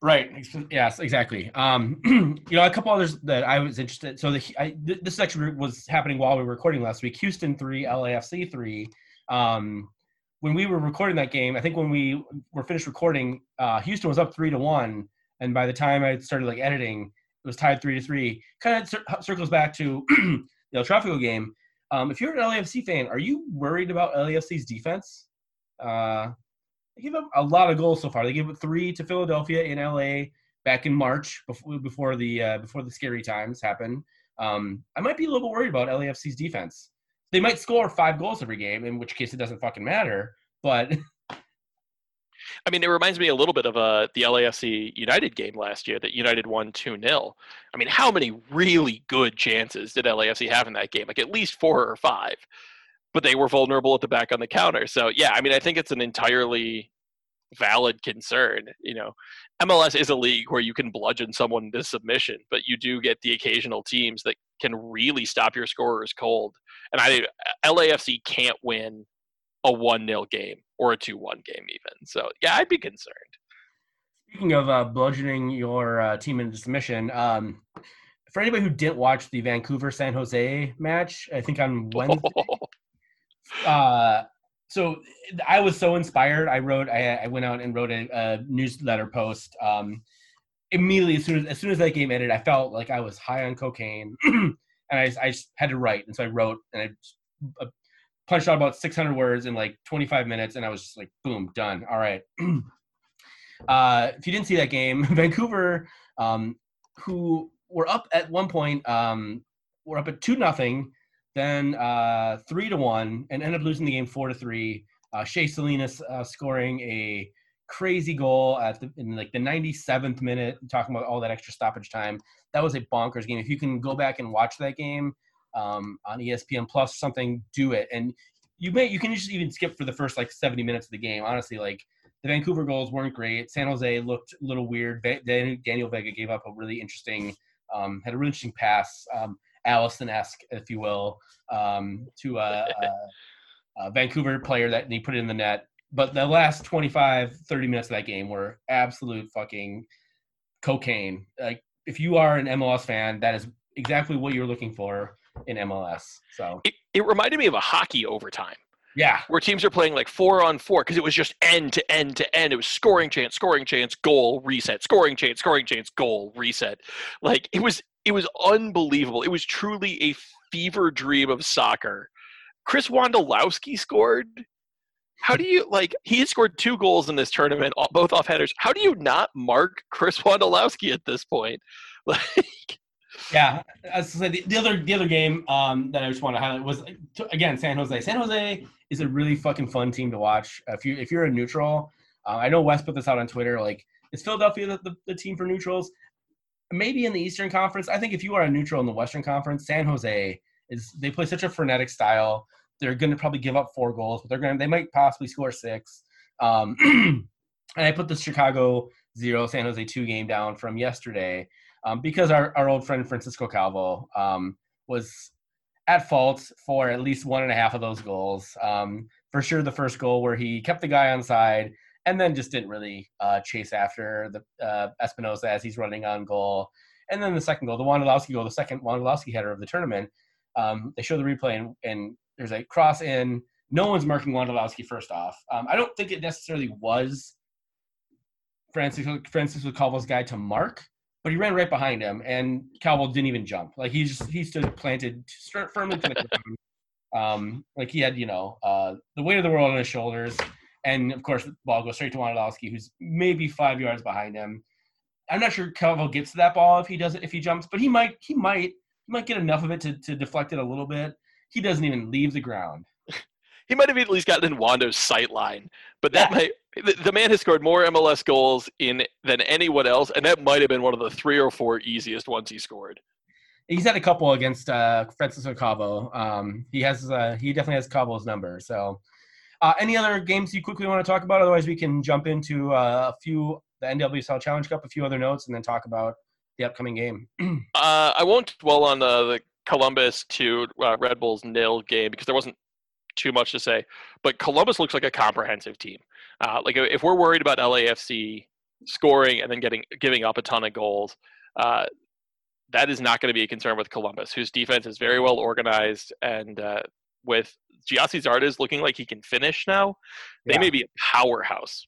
Right. Yes. Exactly. Um, you know, a couple others that I was interested. So the I, this section was happening while we were recording last week. Houston three, LAFC three. Um, when we were recording that game, I think when we were finished recording, uh, Houston was up three to one, and by the time I started like editing, it was tied three to three. Kind of cir- circles back to the El Tráfico game. Um, if you're an LAFC fan, are you worried about LAFC's defense? Uh, they gave up a lot of goals so far. They gave up three to Philadelphia in LA back in March before before the uh, before the scary times happened. Um, I might be a little bit worried about LAFC's defense. They might score five goals every game, in which case it doesn't fucking matter. But I mean, it reminds me a little bit of uh, the LAFC United game last year that United won 2 0. I mean, how many really good chances did LAFC have in that game? Like at least four or five but they were vulnerable at the back on the counter. So yeah, I mean, I think it's an entirely valid concern. You know, MLS is a league where you can bludgeon someone into submission, but you do get the occasional teams that can really stop your scorers cold. And I LAFC can't win a one 0 game or a two one game even. So yeah, I'd be concerned. Speaking of uh, bludgeoning your uh, team into submission, um, for anybody who didn't watch the Vancouver San Jose match, I think on Wednesday, uh, so I was so inspired. I wrote, I, I went out and wrote a, a newsletter post. Um, immediately, as soon as as soon as that game ended, I felt like I was high on cocaine, and I, I had to write, and so I wrote, and I uh, punched out about 600 words in like 25 minutes, and I was just like, boom, done. All right. uh, if you didn't see that game, Vancouver, um, who were up at one point, um, were up at two nothing then uh, three to one, and ended up losing the game four to three. Uh, Shea Salinas uh, scoring a crazy goal at the in like the 97th minute. Talking about all that extra stoppage time, that was a bonkers game. If you can go back and watch that game um, on ESPN Plus or something, do it. And you may you can just even skip for the first like 70 minutes of the game. Honestly, like the Vancouver goals weren't great. San Jose looked a little weird. Daniel Vega gave up a really interesting, um, had a really interesting pass. Um, Alisson-esque, if you will, um, to a, a, a, Vancouver player that he put in the net. But the last 25, 30 minutes of that game were absolute fucking cocaine. Like, if you are an MLS fan, that is exactly what you're looking for in MLS. So it, it reminded me of a hockey overtime. Yeah. Where teams are playing like four on four because it was just end to end to end. It was scoring chance, scoring chance, goal, reset, scoring chance, scoring chance, goal, reset. Like it was it was unbelievable. It was truly a fever dream of soccer. Chris Wondolowski scored. How do you like? He scored two goals in this tournament, both off headers. How do you not mark Chris Wondolowski at this point? Like, Yeah, as I said, the, the other the other game um, that I just want to highlight was again San Jose. San Jose is a really fucking fun team to watch. If you if you're a neutral, uh, I know Wes put this out on Twitter. Like, is Philadelphia the, the, the team for neutrals? Maybe in the Eastern Conference. I think if you are a neutral in the Western Conference, San Jose is they play such a frenetic style. They're going to probably give up four goals, but they're going to they might possibly score six. Um, and I put the Chicago zero San Jose two game down from yesterday um, because our, our old friend Francisco Calvo um, was at fault for at least one and a half of those goals. Um, for sure, the first goal where he kept the guy on side and then just didn't really uh, chase after the uh, Espinoza as he's running on goal. And then the second goal, the Wondolowski goal, the second Wondolowski header of the tournament. Um, they show the replay and, and there's a cross in. No one's marking Wondolowski first off. Um, I don't think it necessarily was Francis Francisco Calvo's guy to mark, but he ran right behind him, and Calvo didn't even jump. Like he just he stood planted firmly. Um, like he had you know uh, the weight of the world on his shoulders, and of course the ball goes straight to Wondolowski, who's maybe five yards behind him. I'm not sure Calvo gets to that ball if he does it if he jumps, but he might he might he might get enough of it to, to deflect it a little bit. He doesn't even leave the ground. He might have at least gotten in Wondo's sight line, but that Yeah. might the, the man has scored more MLS goals in than anyone else, and that might have been one of the three or four easiest ones he scored. He's had a couple against uh, Francisco Calvo. Um, he has uh, he definitely has Calvo's number. So, uh, any other games you quickly want to talk about? Otherwise, we can jump into uh, a few the NWSL Challenge Cup, a few other notes, and then talk about the upcoming game. Uh, I won't dwell on uh, the Columbus to uh, Red Bulls nil game because there wasn't too much to say. But Columbus looks like a comprehensive team. Uh, like if we're worried about LAFC scoring and then getting giving up a ton of goals, uh, that is not going to be a concern with Columbus, whose defense is very well organized and uh, with Gyasi Zardes looking like he can finish now, they Yeah. may be a powerhouse.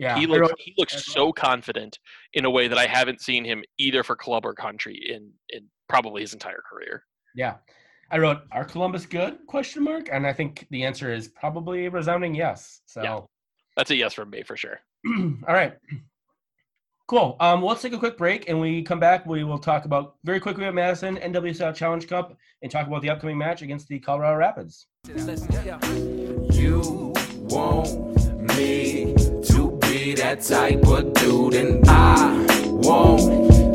yeah, he looks he looks so confident in a way that I haven't seen him either for club or country in in probably his entire career. yeah. I wrote, "Are Columbus good?" Question mark, and I think the answer is probably a resounding yes. So. Yeah. That's a yes from me for sure. All right. Cool. Um, well, let's take a quick break, and we come back. We will talk about very quickly about Madison NWSL Challenge Cup, and talk about the upcoming match against the Colorado Rapids. You want me to be that type of dude, and I want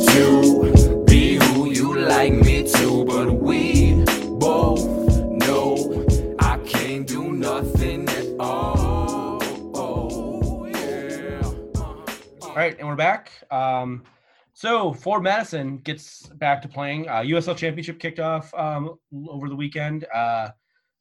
to be who you like me to. But we right, and we're back. Um, so Ford Madison gets back to playing. Uh, USL Championship kicked off um, over the weekend. Uh,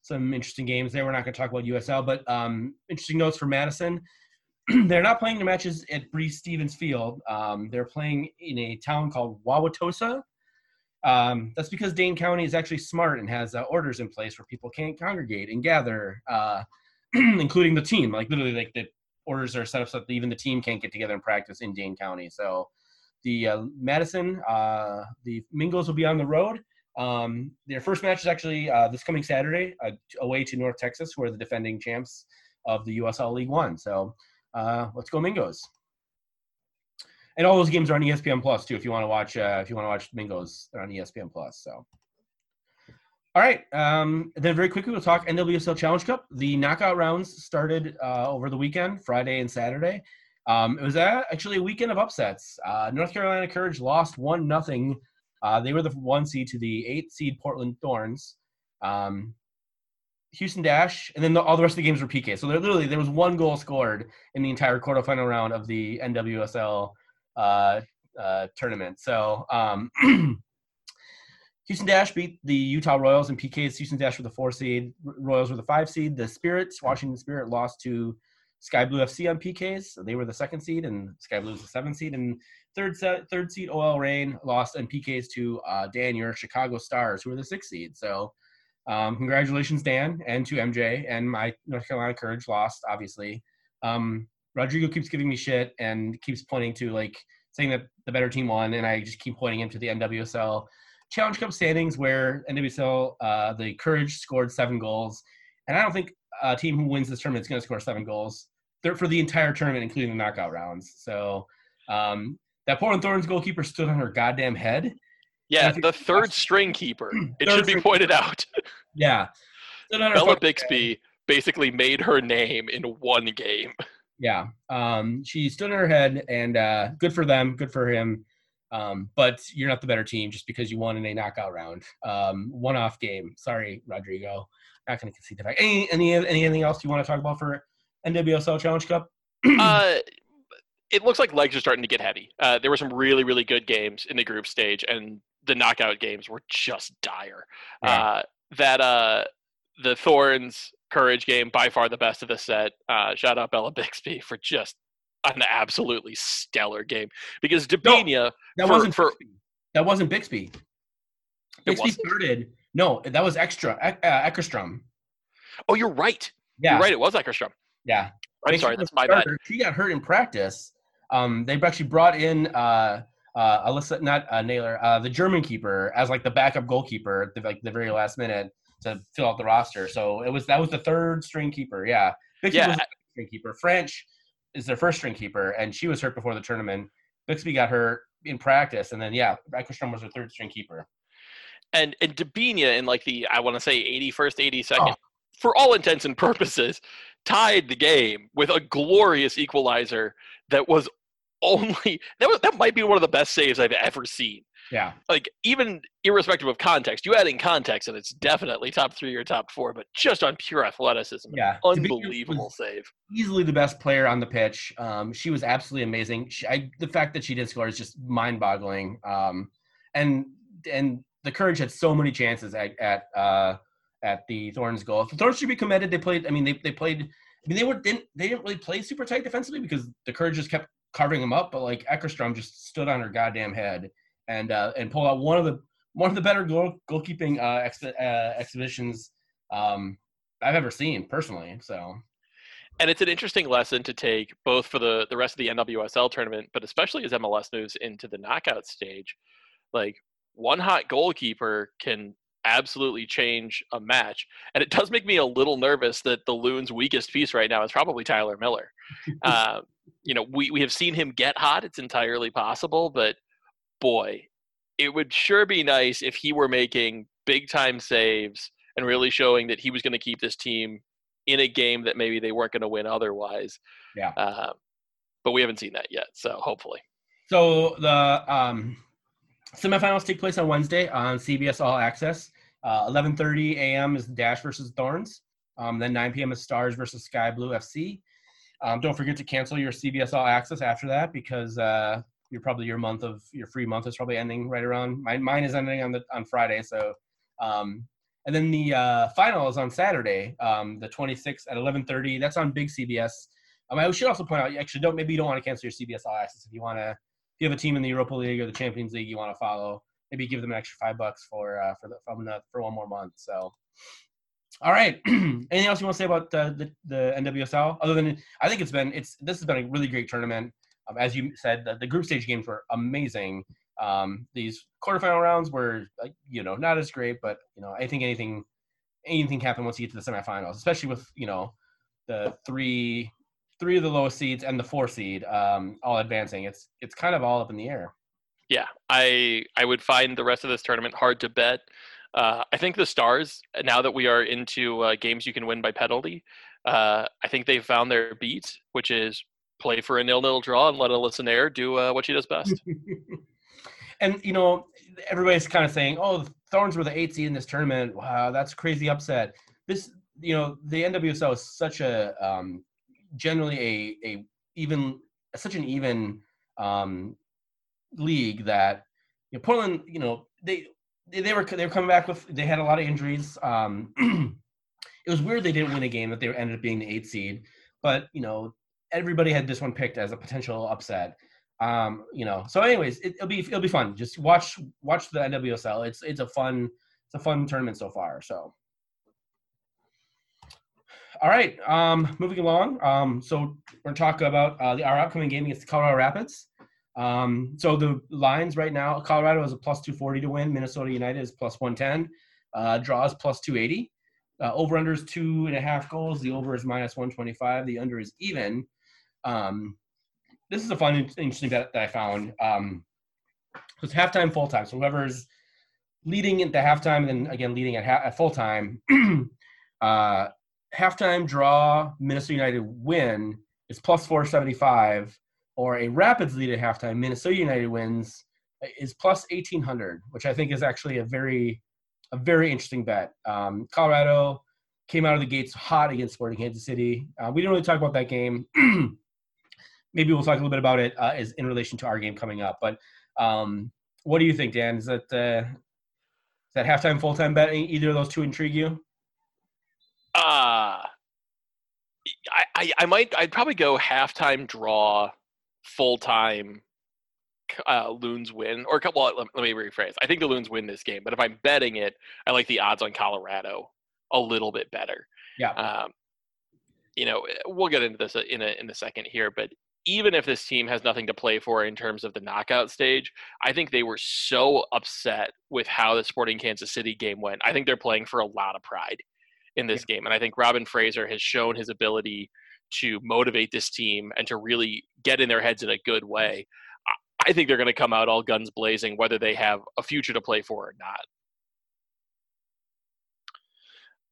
some interesting games there. We're not going to talk about USL, but um, interesting notes for Madison. they're not playing their matches at Breese Stevens Field. Um, they're playing in a town called Wauwatosa. Um, that's because Dane County is actually smart and has uh, orders in place where people can't congregate and gather, uh, including the team. Like literally, like the orders are set up so that even the team can't get together and practice in Dane County. So the uh, Madison, uh, the Mingos will be on the road. Um, their first match is actually uh, this coming Saturday, uh, away to North Texas, who are the defending champs of the USL League One. So uh, let's go Mingos. And all those games are on ESPN Plus too. If you want to watch, uh, if you want to watch Mingos, they're on ESPN Plus. So, all right. Um, then very quickly, we'll talk NWSL Challenge Cup. The knockout rounds started uh, over the weekend, Friday and Saturday. Um, it was actually a weekend of upsets. Uh, North Carolina Courage lost one nothing. Uh, they were the one seed to the eight seed Portland Thorns. Um, Houston Dash, and then the, all the rest of the games were PK. So there literally there was one goal scored in the entire quarterfinal round of the NWSL uh, uh, tournament. So um, Houston Dash beat the Utah Royals in PKs. Houston Dash were the four seed. Royals were the five seed. The Spirits, Washington Spirit, lost to Sky Blue FC on PKs. So they were the second seed, and Sky Blue was the seventh seed. And third set, third seed OL Reign lost on PKs to uh, Dan, your Chicago Stars, who were the sixth seed. So um, congratulations, Dan, and to MJ. And my North Carolina Courage lost, obviously. Um, Rodrigo keeps giving me shit and keeps pointing to like saying that the better team won, and I just keep pointing him to the NWSL Challenge Cup standings where NWSL uh, the Courage scored seven goals, and I don't think a team who wins this tournament is going to score seven goals They're for the entire tournament, including the knockout rounds. So um, that Portland Thorns goalkeeper stood on her goddamn head, Yeah, the third string keeper. It should be pointed out. Yeah. Bella Bixby basically made her name in one game. Yeah. Um, she stood on her head, and uh, good for them. Good for him. Um, but you're not the better team just because you won in a knockout round. Um, one off game. Sorry, Rodrigo. Not going to concede the fact. Any, any anything else you want to talk about for NWSL Challenge Cup? uh, it looks like legs are starting to get heavy. Uh, there were some really, really good games in the group stage, and the knockout games were just dire. Yeah. Uh, that uh, the Thorns Courage game by far the best of the set. Uh, shout out Bella Bixby for just an absolutely stellar game because Debinha. That For- wasn't for- Bixby. That wasn't Bixby. Bixby wasn't? started. No, that was extra. Uh, Eckerstrom. Oh, you're right. Yeah. You're right. It was Eckerstrom. Yeah. I'm Bixby sorry. That's my the bad. starter. She got hurt in practice. Um, they've actually brought in uh, uh, Alyssa, not uh, Naylor, uh, the German keeper, as like the backup goalkeeper at the, like the very last minute to fill out the roster. So it was that was the third string keeper. Yeah, Bixby Yeah. was the string keeper. French is their first string keeper, and she was hurt before the tournament. Bixby got hurt in practice, and then yeah, Eckerstrom was her third string keeper. and and Debinha in like the I want to say 81st, 82nd, Oh. for all intents and purposes, tied the game with a glorious equalizer that was only that was that might be one of the best saves I've ever seen. Yeah, Like even irrespective of context, you add in context and it's definitely top three or top four, but just on pure athleticism, yeah. Unbelievable save. easily the best player on the pitch. Um, she was absolutely amazing. She, I, the fact that she did score is just mind-boggling. Um, and and the Courage had so many chances at at uh, at the Thorns goal. The Thorns should be commended. They played. I mean, they they played. I mean, they were didn't they didn't really play super tight defensively because the Courage just kept carving them up. But like Eckerstrom just stood on her goddamn head and uh, and pulled out one of the one of the better goal goalkeeping uh, ex, uh, exhibitions um, I've ever seen personally. So. And it's an interesting lesson to take both for the, the rest of the NWSL tournament, but especially as MLS moves into the knockout stage. Like one hot goalkeeper can absolutely change a match. And it does make me a little nervous that the Loons' weakest piece right now is probably Tyler Miller. uh, you know, we, we have seen him get hot. It's entirely possible, but boy, it would sure be nice if he were making big time saves and really showing that he was going to keep this team in a game that maybe they weren't going to win otherwise. Yeah. Uh, but we haven't seen that yet. So hopefully. So the um, semifinals take place on Wednesday on CBS All Access. Uh, 11:30 a.m. is Dash versus Thorns. Um, then 9 p.m. is Stars versus Sky Blue FC. Um, don't forget to cancel your CBS All Access after that because uh, you're probably your month of your free month is probably ending right around. Mine, mine is ending on the on Friday. So, um, and then the uh, final is on Saturday, um, the 26th at 11:30. That's on Big CBS. Um, I should also point out, you actually don't maybe you don't want to cancel your CBS All Access if you want to. If you have a team in the Europa League or the Champions League you want to follow, maybe give them an extra five bucks for uh, for the from the, for one more month. So, all right. Anything else you want to say about uh, the the NWSL? Other than I think it's been it's this has been a really great tournament. Um, as you said, the, the group stage games were amazing. Um, these quarterfinal rounds were you know not as great, but you know I think anything anything happened once you get to the semifinals, especially with you know the three three of the lowest seeds and the four seed um, all advancing. It's it's kind of all up in the air. Yeah, I I would find the rest of this tournament hard to bet. Uh, I think the Stars, now that we are into uh, games you can win by penalty, uh, I think they've found their beat, which is play for a nil-nil draw and let Alyssa Naeher do uh, what she does best. and you know everybody's kind of saying, "Oh, the Thorns were the eight seed in this tournament. Wow, that's crazy upset." This, you know, the NWSL is such a um, generally a a even such an even um, league that you know, Portland, you know, they they, were they were coming back with they had a lot of injuries. Um, it was weird they didn't win a game that they ended up being the eight seed, but you know everybody had this one picked as a potential upset. Um, you know, so anyways, it, will be it'll be fun. Just watch watch the NWSL. It's it's a fun it's a fun tournament so far. So. All right, um, moving along. Um, so we're gonna talk about uh, the, our upcoming game against the Colorado Rapids. Um, so the lines right now, Colorado is a plus 240 to win. Minnesota United is plus 110. Uh, draws plus 280. Uh, over under is two and a half goals. The over is minus 125. The under is even. Um, this is a fun, interesting bet that I found. Um, so it's halftime, full time. So whoever's leading at the halftime, and then again leading at, ha- at full time. uh, halftime draw, Minnesota United win is plus 475, or a Rapids lead at halftime, Minnesota United wins is plus 1800, which I think is actually a very a very interesting bet. Um, Colorado came out of the gates hot against Sporting Kansas City. Uh, we didn't really talk about that game. Maybe we'll talk a little bit about it uh, as in relation to our game coming up. But um, what do you think, Dan? Is that uh, is that halftime full time betting? Either of those two intrigue you? Uh I, I, I might I'd probably go halftime draw, full time uh, Loons win, or well, let, let, me rephrase. I think the Loons win this game, but if I'm betting it, I like the odds on Colorado a little bit better. Yeah. Um, you know, we'll get into this in a in a second here, but even if this team has nothing to play for in terms of the knockout stage, I think they were so upset with how the Sporting Kansas City game went. I think they're playing for a lot of pride in this yeah. game, and I think Robin Fraser has shown his ability to motivate this team and to really get in their heads in a good way. I think they're going to come out all guns blazing, whether they have a future to play for or not.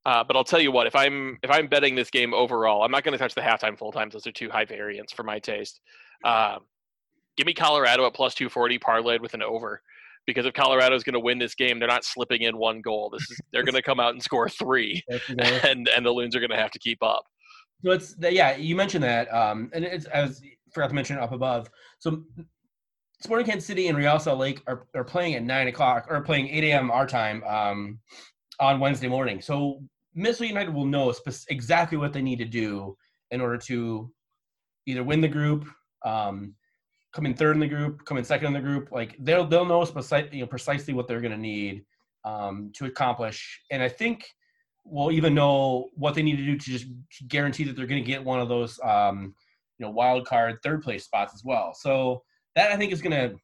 Uh, but I'll tell you what, if I'm if I'm betting this game overall, I'm not going to touch the halftime full times. Those are too high variance for my taste. Uh, give me Colorado at plus 240 parlayed with an over, because if Colorado is going to win this game, they're not slipping in one goal. This is they're going to come out and score three, and and the Loons are going to have to keep up. So it's yeah, you mentioned that, um, and it's as forgot to mention up above. So Sporting Kansas City and Real Salt Lake are, are playing at nine o'clock or playing eight a.m. our time um, on Wednesday morning. So Minnesota United will know spe- exactly what they need to do in order to either win the group, um, come in third in the group, come in second in the group. Like they'll they'll know, you know precisely what they're going to need um, to accomplish. And I think we'll even know what they need to do to just guarantee that they're going to get one of those um, you know wild card third place spots as well. So that I think is going to.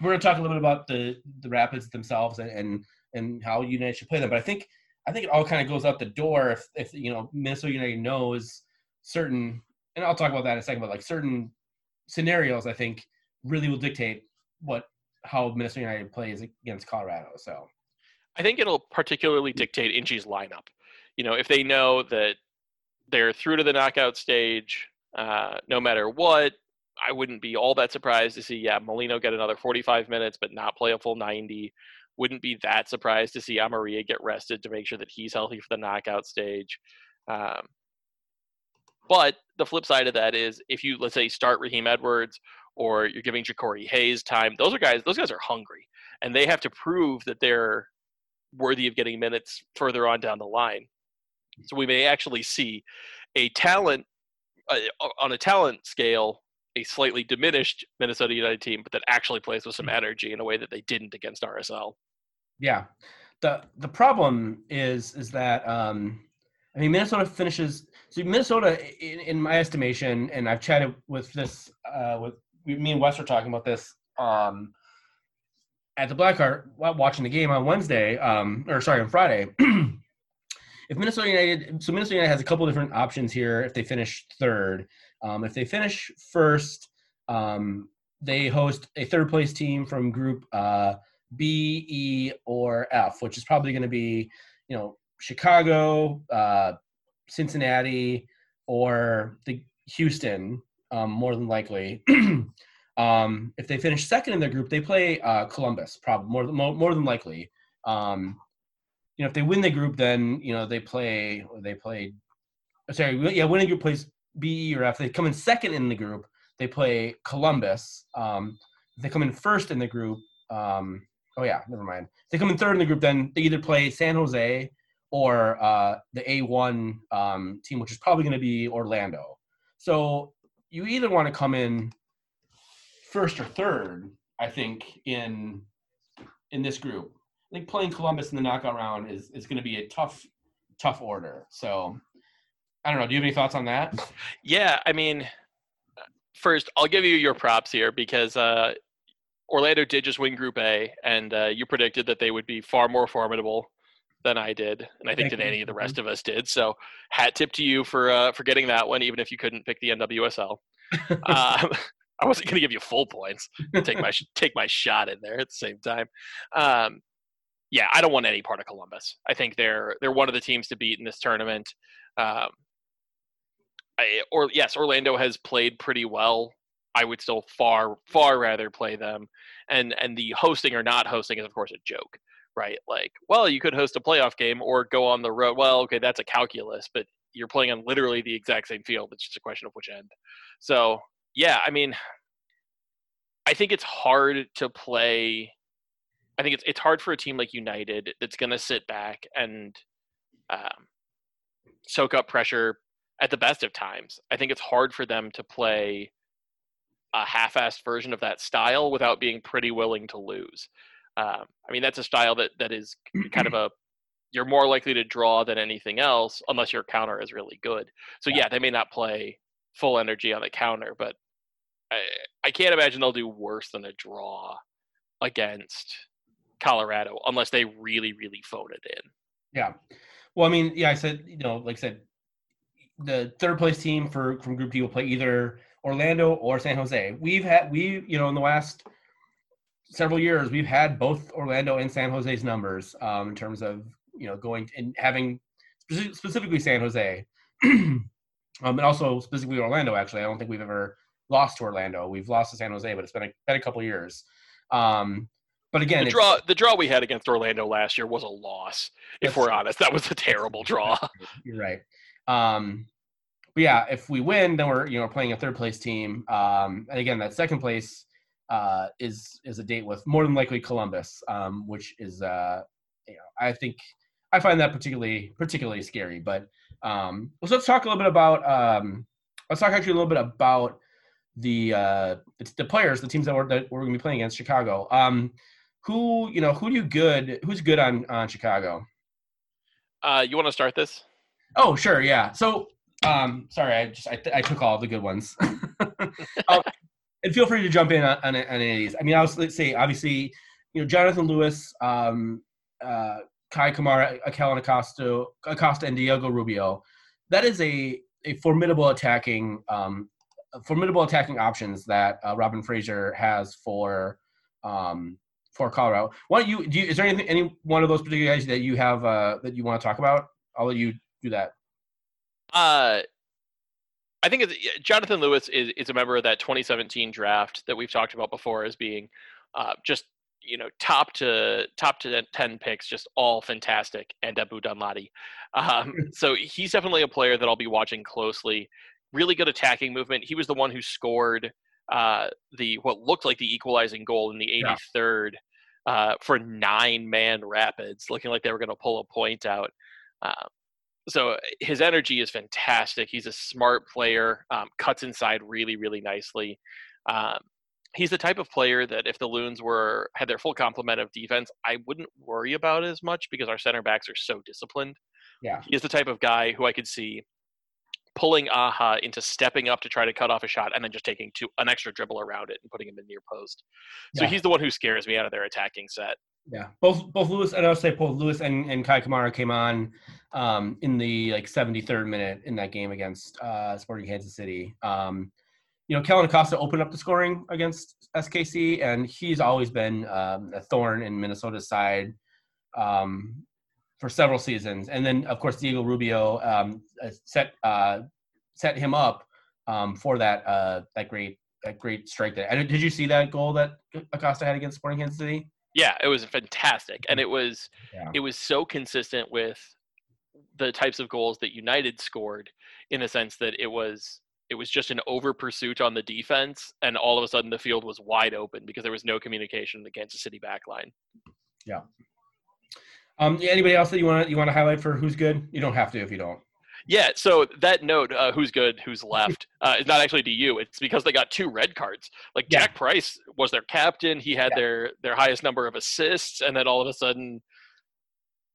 We're going to talk a little bit about the the Rapids themselves and and, and how United should play them. But I think I think it all kind of goes out the door if if you know Minnesota United knows certain, and I'll talk about that in a second. But like certain scenarios, I think really will dictate what how Minnesota United plays against Colorado. So I think it'll particularly dictate Inchy's lineup. You know, if they know that they're through to the knockout stage, uh, no matter what, I wouldn't be all that surprised to see, yeah, Molino get another 45 minutes, but not play a full 90. Wouldn't be that surprised to see Amarilla get rested to make sure that he's healthy for the knockout stage. Um, but the flip side of that is if you, let's say, start Raheem Edwards or you're giving Jacori Hayes time, those are guys, those guys are hungry and they have to prove that they're worthy of getting minutes further on down the line. So we may actually see a talent uh, on a talent scale a slightly diminished Minnesota United team, but that actually plays with some mm. energy in a way that they didn't against RSL. Yeah, the the problem is is that um, I mean Minnesota finishes. So Minnesota, in, in my estimation, and I've chatted with this uh, with me and Wes were talking about this um, at the Blackheart watching the game on Wednesday, um, or sorry, on Friday. if Minnesota United, so Minnesota United has a couple different options here if they finish third. Um, if they finish first, um, they host a third place team from Group uh, B, E, or F, which is probably going to be, you know, Chicago, uh, Cincinnati, or the Houston, um, more than likely. um, if they finish second in their group, they play uh, Columbus, probably more than more than likely. Um, you know, if they win the group, then you know they play they play. Sorry, yeah, winning group plays B, or F. They come in second in the group. They play Columbus. Um, they come in first in the group. Um, oh yeah, never mind. They come in third in the group. Then they either play San Jose or uh, the A1 um, team, which is probably going to be Orlando. So you either want to come in first or third. I think in in this group. I think playing Columbus in the knockout round is is going to be a tough tough order. So I don't know. Do you have any thoughts on that? Yeah, I mean, first I'll give you your props here because uh, Orlando did just win Group A, and uh, you predicted that they would be far more formidable than I did, and I think that any of the rest of us did. So, hat tip to you for uh, for getting that one, even if you couldn't pick the NWSL. um, I wasn't going to give you full points. Take my take my shot in there at the same time. Um, yeah, I don't want any part of Columbus. I think they're they're one of the teams to beat in this tournament. Um, Or yes, Orlando has played pretty well. I would still far far rather play them. And and the hosting or not hosting is of course a joke, right? Like, well, you could host a playoff game or go on the road. Well, okay, that's a calculus, but you're playing on literally the exact same field. It's just a question of which end. So yeah, I mean, I think it's hard to play. I think it's it's hard for a team like United that's going to sit back and um, soak up pressure at the best of times. I think it's hard for them to play a half-assed version of that style without being pretty willing to lose. Um, I mean, that's a style that that is kind of a you're more likely to draw than anything else unless your counter is really good. So yeah, they may not play full energy on the counter, but I, I can't imagine they'll do worse than a draw against Colorado unless they really, really phone it in. Yeah. Well, I mean, yeah, I said, you know, like I said, the third place team for from Group D will play either Orlando or San Jose. We've had we, you know, in the last several years, we've had both Orlando and San Jose's numbers um, in terms of you know going and having speci- specifically San Jose, um, and also specifically Orlando. Actually, I don't think we've ever lost to Orlando. We've lost to San Jose, but it's been a, been a couple years. Um, but again, The draw the draw we had against Orlando last year was a loss. If we're honest, that was a terrible draw. You're right. Um, but yeah, if we win, then we're you know playing a third place team. Um, and again, that second place uh, is is a date with more than likely Columbus, um, which is uh, you know I think I find that particularly particularly scary. But um, so let's talk a little bit about um, let's talk actually a little bit about the uh, the, the players, the teams that we're that we're going to be playing against Chicago. Um, who you know who do you good? Who's good on on Chicago? Uh, you want to start this? Oh, sure, yeah. So, um, sorry, I just I, I took all the good ones. um, and feel free to jump in on, on, on any of these. I mean, I was let's say obviously, you know, Jonathan Lewis, um, uh, Kei Kamara, Akel Acosta, Acosta, and Diego Rubio. That is a a formidable attacking, um, formidable attacking options that uh, Robin Fraser has for um, for Colorado. Why don't you? Do you, is there anything any one of those particular guys that you have uh, that you want to talk about? I'll let you do that. Uh, I think it's, Jonathan Lewis is, is a member of that 2017 draft that we've talked about before as being uh, just you know top to top to 10 picks, just all fantastic. And Abu Danladi. Um, so he's definitely a player that I'll be watching closely. Really good attacking movement. He was the one who scored uh, the what looked like the equalizing goal in the Yeah. 83rd uh, for nine man Rapids, looking like they were going to pull a point out. Uh, so his energy is fantastic. He's a smart player, um, cuts inside really, really nicely. Um, he's the type of player that if the Loons were had their full complement of defense, I wouldn't worry about as much because our center backs are so disciplined. Yeah. He is the type of guy who I could see pulling Aja into stepping up to try to cut off a shot and then just taking two, an extra dribble around it and putting him in near post. So Yeah. he's the one who scares me out of their attacking set. Yeah, both both Lewis and I'll say both Lewis and, and Kei Kamara came on um, in the like 73rd minute in that game against uh, Sporting Kansas City. Um, you know, Kellyn Acosta opened up the scoring against SKC, and he's always been um, a thorn in Minnesota's side um, for several seasons. And then, of course, Diego Rubio um, uh, set uh, set him up um, for that uh, that great that great strike there. And did you see that goal that Acosta had against Sporting Kansas City? Yeah, it was fantastic, and it was Yeah. it was so consistent with the types of goals that United scored, in the sense that it was it was just an over pursuit on the defense, and all of a sudden the field was wide open because there was no communication in the Kansas City back line. Um, anybody else that you want to you want to highlight for who's good? You don't have to if you don't. Yeah, so that note, uh, who's good, who's left, uh, is not actually to you. It's because they got two red cards. Like Yeah. Jack Price was their captain. He had Yeah. their their highest number of assists, and then all of a sudden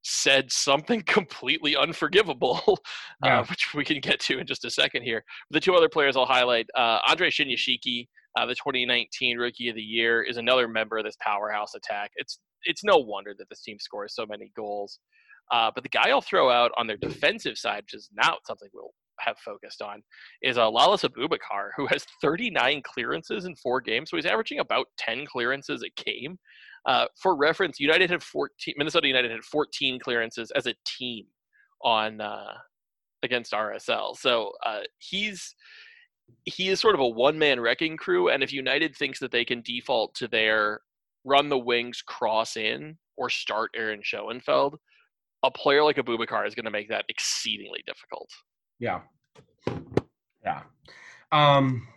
said something completely unforgivable, Yeah. uh, which we can get to in just a second here. The two other players I'll highlight: uh, Andre Shinyashiki, uh, the 2019 Rookie of the Year, is another member of this powerhouse attack. It's it's no wonder that this team scores so many goals. Uh, but the guy I'll throw out on their defensive side, which is not something we'll have focused on, is uh, Lalas Abubakar, who has 39 clearances in four games. So he's averaging about 10 clearances a game. Uh, for reference, United had 14. Minnesota United had 14 clearances as a team on uh, against RSL. So uh, he's he is sort of a one man wrecking crew. And if United thinks that they can default to their run the wings, cross in, or start Aaron Schoenfeld, a player like Abubakar is going to make that exceedingly difficult. Yeah. Yeah. Um,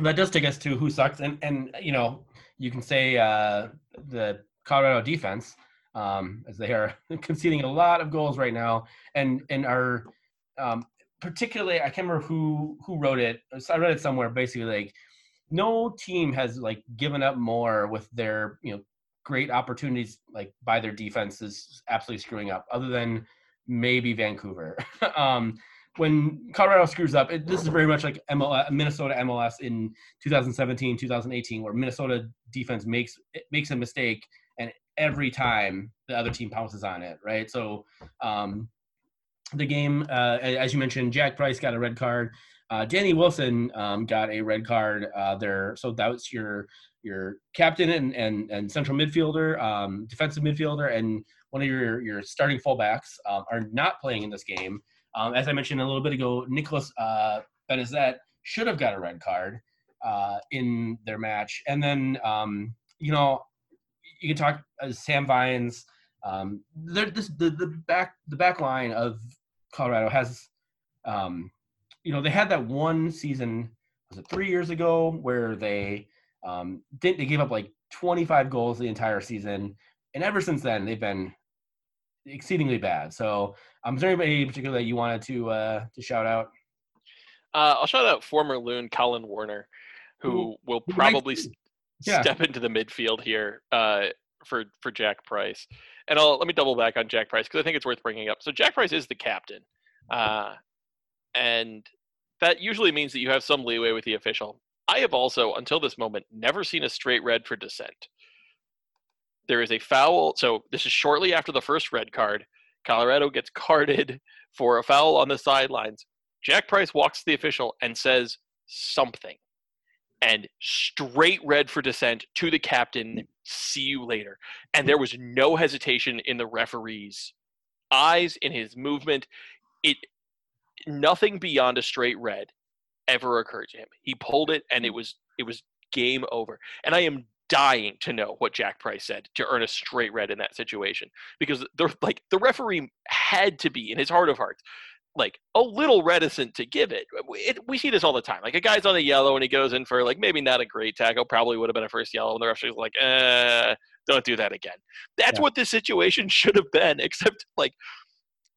that does take us to who sucks, and and you know you can say uh, the Colorado defense um, as they are conceding a lot of goals right now, and and are um, particularly I can't remember who who wrote it. I read it somewhere. Basically, like no team has like given up more with their you know great opportunities like by their defense is absolutely screwing up, other than maybe Vancouver. um, when Colorado screws up, it, this is very much like MLS, Minnesota MLS in 2017, 2018, where Minnesota defense makes makes a mistake, and every time the other team pounces on it, right? So, um, the game, uh, as you mentioned, Jack Price got a red card. Uh, Danny Wilson um, got a red card uh, there, so that was your your captain and and, and central midfielder, um, defensive midfielder, and one of your your starting fullbacks um, are not playing in this game. Um, as I mentioned a little bit ago, Nicholas uh, Benezet should have got a red card uh, in their match, and then um, you know you can talk uh, Sam Vines. Um, this, the the back the back line of Colorado has, um, you know, they had that one season was it three years ago where they um, did they gave up like 25 goals the entire season, and ever since then they've been exceedingly bad. So, um, is there anybody in particular that you wanted to uh, to shout out? Uh, I'll shout out former loon Collen Warner, who will probably yeah. step into the midfield here uh, for for Jack Price. And I'll let me double back on Jack Price because I think it's worth bringing up. So Jack Price is the captain, uh, and that usually means that you have some leeway with the official. I have also, until this moment, never seen a straight red for dissent. There is a foul. So this is shortly after the first red card. Colorado gets carded for a foul on the sidelines. Jack Price walks to the official and says something. And straight red for dissent to the captain. See you later. And there was no hesitation in the referee's eyes, in his movement. It nothing beyond a straight red ever occurred to him. He pulled it and it was it was game over. And I am dying to know what Jack Price said to earn a straight red in that situation because the like the referee had to be in his heart of hearts like a little reticent to give it. it. We see this all the time. Like a guy's on the yellow and he goes in for like maybe not a great tackle, probably would have been a first yellow, and the referee's like, uh, don't do that again. That's yeah. what this situation should have been, except like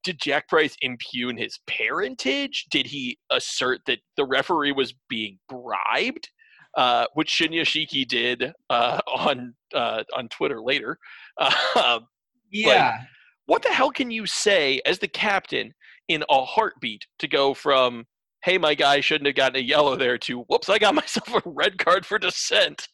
did Jack Price impugn his parentage? Did he assert that the referee was being bribed? uh, which Shinya Shiki did uh, on uh, on Twitter later. Um, yeah. Like, what the hell can you say as the captain in a heartbeat to go from "Hey, my guy shouldn't have gotten a yellow there" to "Whoops, I got myself a red card for dissent."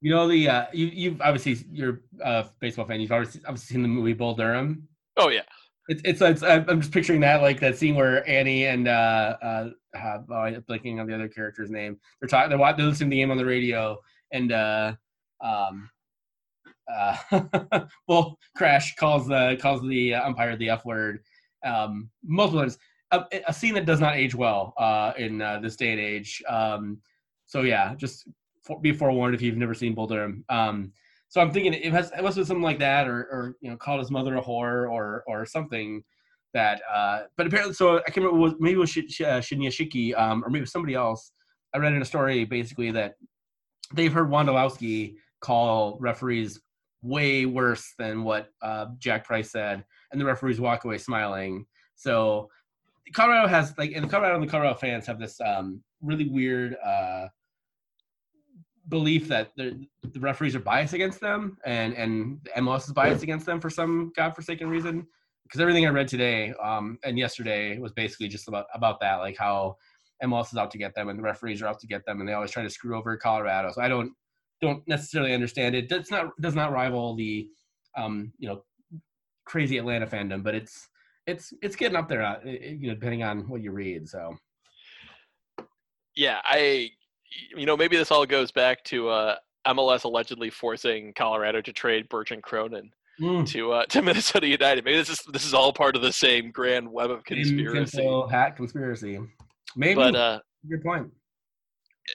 You know the uh, you you've obviously you're a baseball fan. You've obviously, obviously seen the movie Bull Durham. Oh yeah. It's, it's, it's I'm just picturing that like that scene where Annie and uh, uh, uh oh, I'm blanking on the other character's name. They're talking. They're, they're listening to the game on the radio, and uh, um, uh, well, Crash calls the calls the umpire the F word um, multiple times. A, a, scene that does not age well uh, in uh, this day and age. Um, so yeah, just for, be forewarned if you've never seen Bull Durham. Um, so I'm thinking it, has, it must be something like that, or, or you know, called his mother a whore, or or something that. Uh, but apparently, so I can't remember. Maybe it was Sh- Sh- uh, Shiki, um, or maybe somebody else. I read in a story basically that they've heard Wondolowski call referees way worse than what uh, Jack Price said, and the referees walk away smiling. So Colorado has like, and Colorado and the Colorado fans have this um, really weird uh, belief that the, referees are biased against them and and the MLS is biased against them for some godforsaken reason. Because everything I read today um, and yesterday was basically just about about that, like how MLS is out to get them and the referees are out to get them, and they always try to screw over Colorado. So I don't don't necessarily understand it. It's not does not rival the um, you know crazy Atlanta fandom, but it's it's it's getting up there, uh, you know, depending on what you read. So yeah, I you know, maybe this all goes back to uh, MLS allegedly forcing Colorado to trade Bertrand Cronin Mm. to uh, to Minnesota United. Maybe this is this is all part of the same grand web of conspiracy. Hat conspiracy. Maybe. But uh, Good point.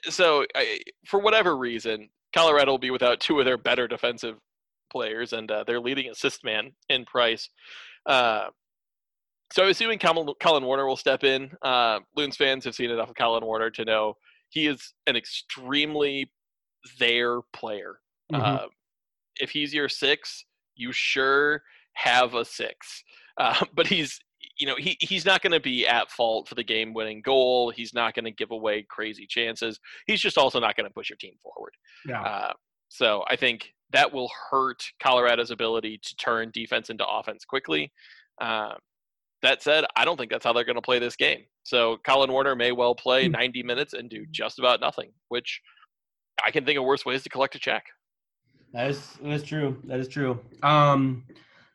so I, for whatever reason, Colorado will be without two of their better defensive players and uh, their leading assist man in Price. Uh, so I'm assuming Collen, Collen Warner will step in. Uh, Loons fans have seen enough of Collen Warner to know he is an extremely there player. Mhm. Uh, if he's your six, you sure have a six. Uh, but he's, you know, he, he's not going to be at fault for the game winning goal. He's not going to give away crazy chances. He's just also not going to push your team forward. yeah. Uh, so I think that will hurt Colorado's ability to turn defense into offense quickly. Um, that said, I don't think that's how they're going to play this game. So Collen Warner may well play Hmm. 90 minutes and do just about nothing, which I can think of worse ways to collect a check. That is that is true. That is true. Um,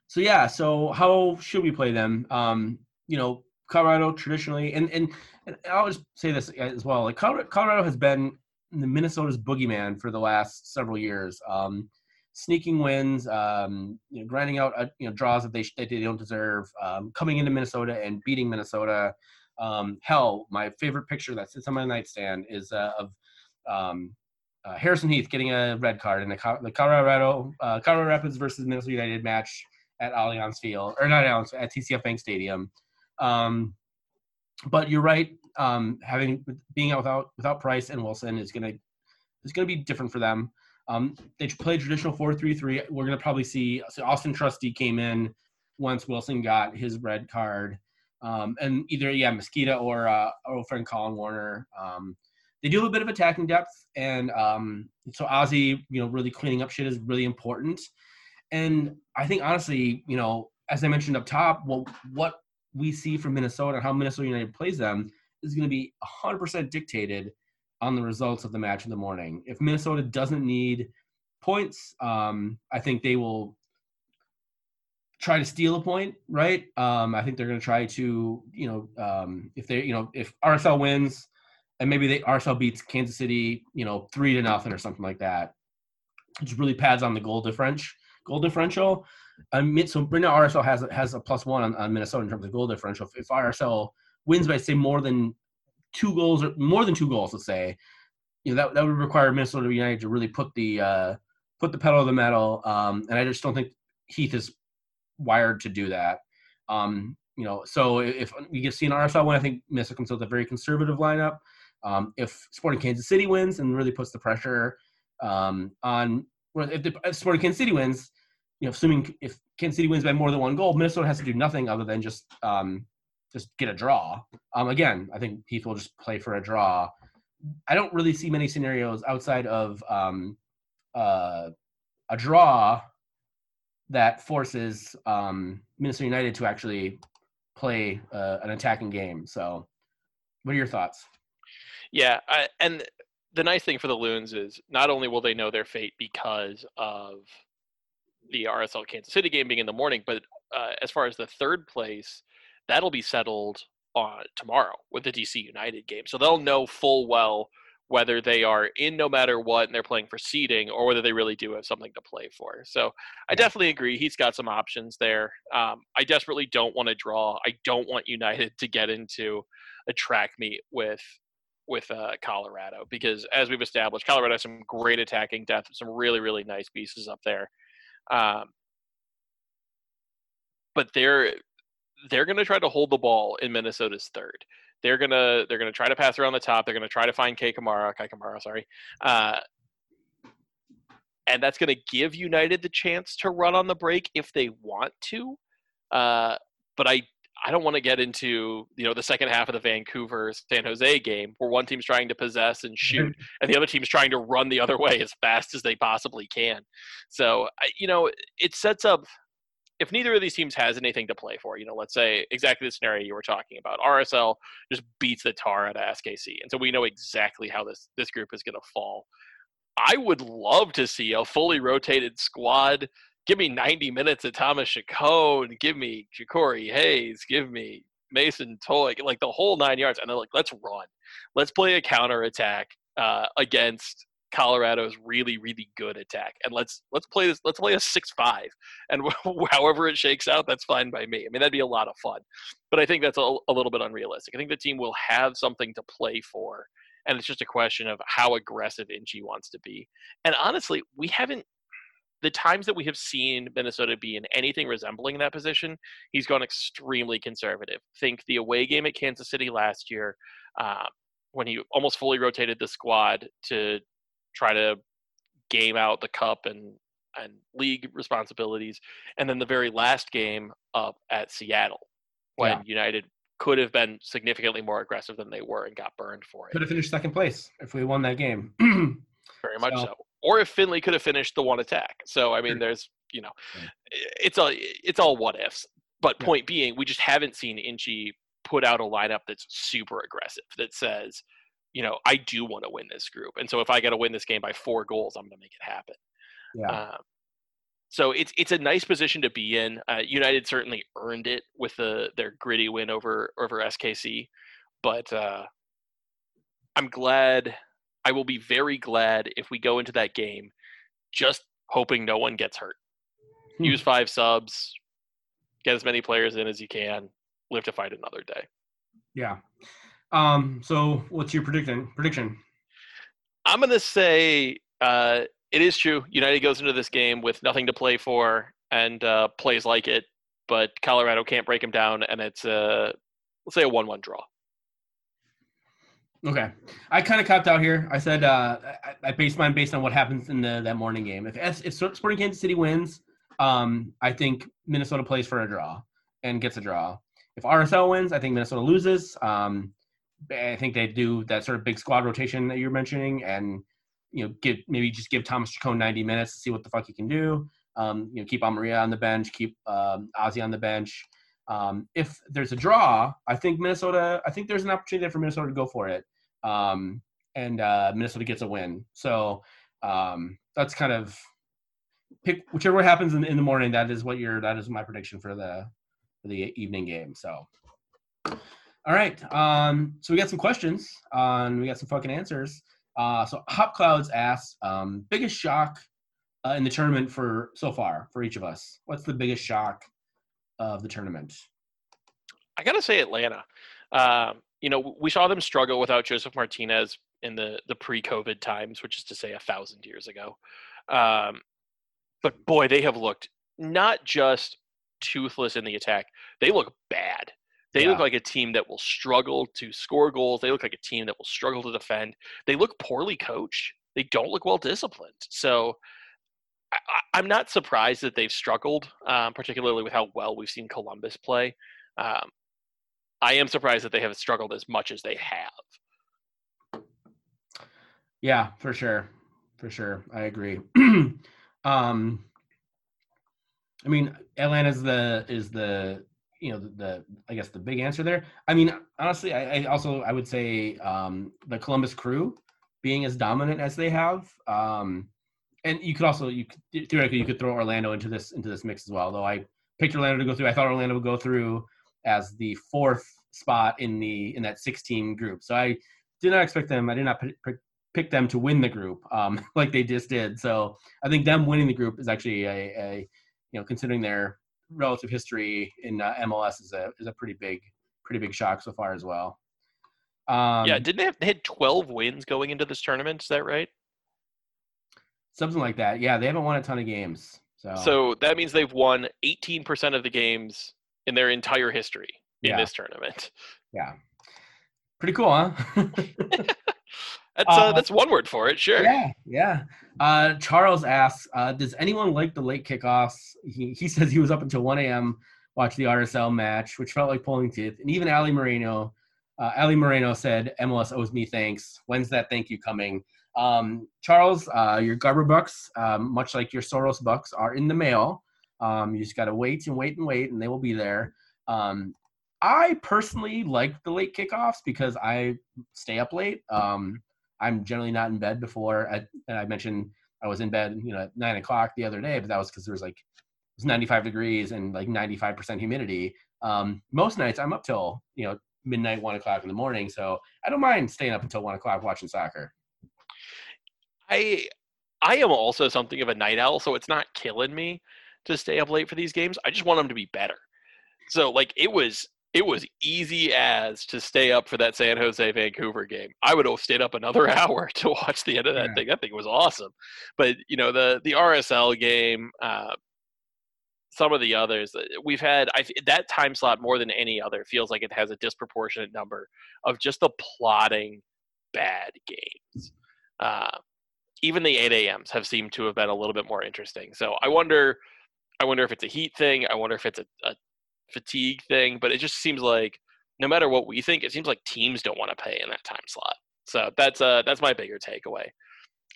so yeah. So how should we play them? Um, you know, Colorado traditionally, and and, and I'll just say this as well. Like Colorado, Colorado has been the Minnesota's boogeyman for the last several years. Um, sneaking wins, um, you know, grinding out uh, you know draws that they that they don't deserve, um, coming into Minnesota and beating Minnesota. Um, hell, my favorite picture that sits on my nightstand is uh, of um, uh, Harrison Heath getting a red card in the, the Colorado uh, Colorado Rapids versus Minnesota United match at Allianz Field or not Allianz at TCF Bank Stadium. Um, but you're right. Um, having being out without without Price and Wilson is gonna is gonna be different for them. Um, they play traditional four three three. We're gonna probably see so Auston Trusty came in once Wilson got his red card, um, and either yeah Mezquida or uh, our old friend Collen Warner. Um, they do have a bit of attacking depth, and um, so Ozzie, you know, really cleaning up shit is really important. And I think honestly, you know, as I mentioned up top, well, what we see from Minnesota and how Minnesota United plays them is going to be 100% dictated on the results of the match in the morning. If Minnesota doesn't need points, um, I think they will try to steal a point, right? Um, I think they're going to try to, you know, um, if they, you know, if RSL wins and maybe they RSL beats Kansas City, you know, three to nothing or something like that, which really pads on the goal differential. Goal differential. I mean, so right now RSL has has a plus one on, on Minnesota in terms of goal differential. If, if RSL wins by say more than two goals or more than two goals, let's say, you know that that would require Minnesota United to really put the uh, put the pedal to the metal. Um, and I just don't think Heath is wired to do that. Um, you know, so if we get see an RSL win, I think Minnesota comes with a very conservative lineup. Um, if Sporting Kansas City wins and really puts the pressure um, on, if, the, if Sporting Kansas City wins, you know, assuming if Kansas City wins by more than one goal, Minnesota has to do nothing other than just um, just get a draw. Um, again, I think Heath will just play for a draw. I don't really see many scenarios outside of um, uh, a draw that forces um, Minnesota United to actually play uh, an attacking game. So, what are your thoughts? Yeah, I, and the nice thing for the Loons is not only will they know their fate because of the RSL Kansas City game being in the morning, but uh, as far as the third place, that'll be settled on tomorrow with the DC United game. So they'll know full well whether they are in no matter what and they're playing for seeding or whether they really do have something to play for. So I definitely agree. He's got some options there. Um, I desperately don't want to draw. I don't want United to get into a track meet with with uh, Colorado because as we've established, Colorado has some great attacking depth, some really really nice pieces up there. Um, but they're they're going to try to hold the ball in Minnesota's third. They're gonna they're gonna try to pass around the top. They're gonna try to find Kay Kamara, Kai Kamara, sorry, uh, and that's gonna give United the chance to run on the break if they want to. Uh, but I I don't want to get into you know the second half of the Vancouver San Jose game where one team's trying to possess and shoot and the other team's trying to run the other way as fast as they possibly can. So you know it sets up if neither of these teams has anything to play for, you know, let's say exactly the scenario you were talking about, RSL just beats the tar out of SKC, and so we know exactly how this this group is going to fall. I would love to see a fully rotated squad. Give me 90 minutes of Thomas Chacon, give me Ja'Cory Hayes, give me Mason Toye, like the whole nine yards, and then like let's run, let's play a counter attack uh, against Colorado's really really good attack, and let's let's play this. Let's play a six five, and however it shakes out, that's fine by me. I mean, that'd be a lot of fun, but I think that's a, a little bit unrealistic. I think the team will have something to play for, and it's just a question of how aggressive Inchy wants to be. And honestly, we haven't the times that we have seen Minnesota be in anything resembling that position, he's gone extremely conservative. Think the away game at Kansas City last year, uh, when he almost fully rotated the squad to try to game out the cup and and league responsibilities, and then the very last game up at Seattle when yeah. United could have been significantly more aggressive than they were and got burned for it. Could have finished second place if we won that game. very much so. so. Or if Finlay could have finished the one attack. So I mean, there's you know, it's all it's all what ifs. But point yeah. being, we just haven't seen Inchy put out a lineup that's super aggressive that says, you know, I do want to win this group, and so if I got to win this game by four goals, I'm going to make it happen. Yeah. Um, so it's it's a nice position to be in. Uh, United certainly earned it with the their gritty win over over SKC, but uh, I'm glad. I will be very glad if we go into that game, just hoping no one gets hurt. Hmm. Use five subs, get as many players in as you can, live to fight another day. Yeah. Um, so what's your prediction prediction? I'm gonna say uh, it is true. United goes into this game with nothing to play for and uh, plays like it, but Colorado can't break them down, and it's a let's say a one-one draw. Okay, I kind of copped out here. I said uh, I, I based mine based on what happens in the, that morning game. If if Sporting Kansas City wins, um, I think Minnesota plays for a draw and gets a draw. If RSL wins, I think Minnesota loses. Um, I think they do that sort of big squad rotation that you're mentioning, and you know, give maybe just give Thomas Chacon 90 minutes to see what the fuck he can do. Um, you know, keep Amarilla on the bench, keep um, Ozzie on the bench. Um, if there's a draw, I think Minnesota. I think there's an opportunity there for Minnesota to go for it, um, and uh, Minnesota gets a win. So um, that's kind of pick whichever happens in, in the morning. That is what your that is my prediction for the for the evening game. So. All right. Um, so we got some questions. Um, we got some fucking answers. Uh, so Hop Clouds asks, um, biggest shock uh, in the tournament for so far for each of us. What's the biggest shock of the tournament? I gotta say Atlanta. Uh, you know, we saw them struggle without Josef Martinez in the the pre-COVID times, which is to say a thousand years ago. Um, but boy, they have looked not just toothless in the attack; they look bad. They yeah. look like a team that will struggle to score goals. They look like a team that will struggle to defend. They look poorly coached. They don't look well disciplined. So I, am not surprised that they've struggled, um, particularly with how well we've seen Columbus play. Um, I am surprised that they have struggled as much as they have. Yeah, for sure, for sure, I agree. um, I mean, Atlanta's the is the you know the, the, I guess the big answer there. I mean, honestly, I, I also I would say um, the Columbus Crew being as dominant as they have, um, and you could also you could, theoretically you could throw Orlando into this into this mix as well. Though I picked Orlando to go through, I thought Orlando would go through as the fourth spot in the in that 16 group. So I did not expect them. I did not pick, pick them to win the group um, like they just did. So I think them winning the group is actually a, a you know considering their relative history in uh, MLS is a is a pretty big pretty big shock so far as well. Um, yeah, didn't they have they had twelve wins going into this tournament? Is that right? Something like that. Yeah, they haven't won a ton of games. So so that means they've won eighteen percent of the games in their entire history in yeah. this tournament. Yeah, pretty cool, huh? That's uh, uh, that's one word for it, sure. Yeah, yeah. Uh, Charles asks, uh, "Does anyone like the late kickoffs?" He he says he was up until 1 a.m. watch the RSL match, which felt like pulling teeth. And even Ali Moreno, uh, Ali Moreno said, "MLS owes me thanks. When's that thank you coming?" Um, Charles, uh, your Garber bucks, um, much like your Soros bucks, are in the mail. Um, you just got to wait and wait and wait, and they will be there. Um, I personally like the late kickoffs because I stay up late. Um, I'm generally not in bed before. I, and I mentioned I was in bed, you know, at nine o'clock the other day, but that was because there was like it was 95 degrees and like 95% humidity. Um, most nights I'm up till you know midnight, one o'clock in the morning, so I don't mind staying up until one o'clock watching soccer. I I am also something of a night owl, so it's not killing me to stay up late for these games. I just want them to be better. So like it was it was easy as to stay up for that San Jose Vancouver game. I would have stayed up another hour to watch the end of that Yeah. thing. That thing was awesome. But you know the the RSL game, uh, some of the others uh, we've had, I that time slot more than any other feels like it has a disproportionate number of just the plotting bad games. Uh, even the 8 a.m.s have seemed to have been a little bit more interesting. So I wonder, I wonder if it's a heat thing. I wonder if it's a, a fatigue thing. But it just seems like no matter what we think, it seems like teams don't want to pay in that time slot. So that's uh that's my bigger takeaway.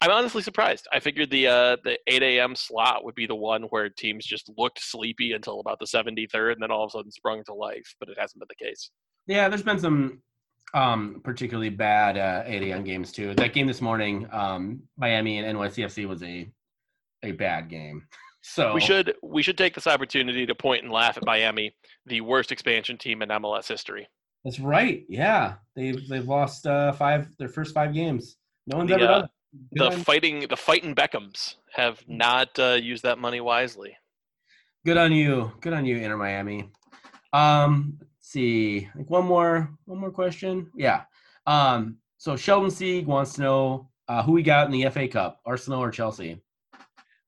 I'm honestly surprised. I figured the uh, the 8 a.m. slot would be the one where teams just looked sleepy until about the 73rd, and then all of a sudden sprung to life. But it hasn't been the case. Yeah, there's been some um, particularly bad uh, 8 a.m. games too. That game this morning, um, Miami and NYCFC was a a bad game. So We should we should take this opportunity to point and laugh at Miami, the worst expansion team in MLS history. That's right. Yeah, they've they've lost uh, five their first five games. No one's The, ever uh, done. it. Good The on- fighting the fighting Beckhams have not uh, used that money wisely. Good on you. Good on you, Inter Miami. Um, let's see. Like one more, one more question. Yeah. Um, so Sheldon Sieg wants to know uh, who we got in the FA Cup, Arsenal or Chelsea.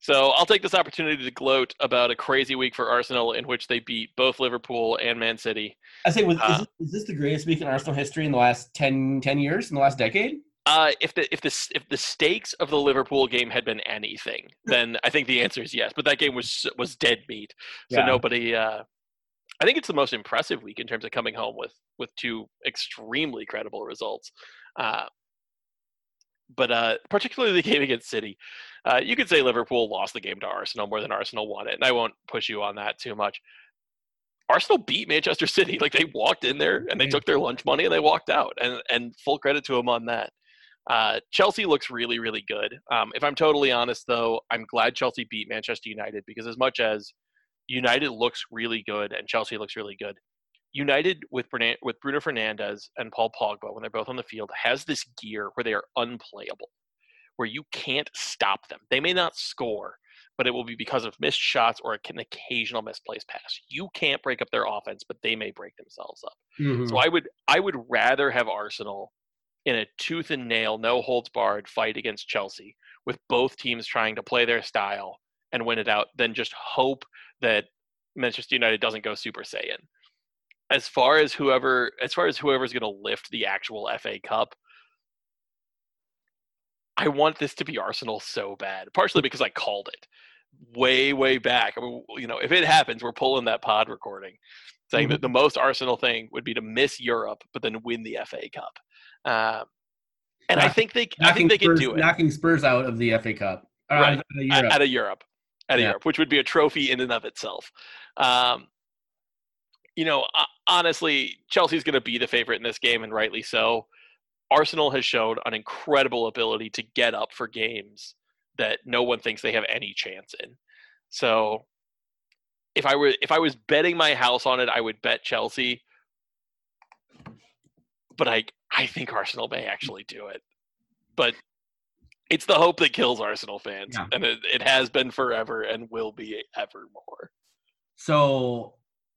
So I'll take this opportunity to gloat about a crazy week for Arsenal in which they beat both Liverpool and Man City. I say, was, Uh, is, this, is this the greatest week in Arsenal history in the last 10, 10 years, in the last decade? Uh, if the if the if the stakes of the Liverpool game had been anything, then I think the answer is yes. But that game was was dead meat, so Yeah. nobody. Uh, I think it's the most impressive week in terms of coming home with with two extremely credible results. Uh, but uh, particularly the game against City, uh, you could say Liverpool lost the game to Arsenal more than Arsenal won it, and I won't push you on that too much. Arsenal beat Manchester City. Like they walked in there and they took their lunch money and they walked out, and and full credit to them on that. Uh, Chelsea looks really, really good. Um, if I'm totally honest, though, I'm glad Chelsea beat Manchester United because as much as United looks really good and Chelsea looks really good, United with Bruno, with Bruno Fernandes and Paul Pogba when they're both on the field has this gear where they are unplayable, where you can't stop them. They may not score, but it will be because of missed shots or an occasional misplaced pass. You can't break up their offense, but they may break themselves up. Mhm. So I would I would rather have Arsenal in a tooth and nail, no holds barred fight against Chelsea, with both teams trying to play their style and win it out, than just hope that Manchester United doesn't go Super Saiyan. As far as whoever, as far as whoever's going to lift the actual FA Cup, I want this to be Arsenal so bad. Partially because I called it way, way back. I mean, you know, if it happens, we're pulling that pod recording, saying that the most Arsenal thing would be to miss Europe, but then win the FA Cup. Um, and I think they, I think they can do it knocking Spurs out of the FA Cup. Or Right. out of Europe. out of Europe, at a Yeah. Europe, which would be a trophy in and of itself. Um, you know, honestly, Chelsea's going to be the favorite in this game, and rightly so. Arsenal has shown an incredible ability to get up for games that no one thinks they have any chance in. So, if I were if I was betting my house on it, I would bet Chelsea. But I I think Arsenal may actually do it. But it's the hope that kills Arsenal fans, Yeah. and it, it has been forever and will be evermore. So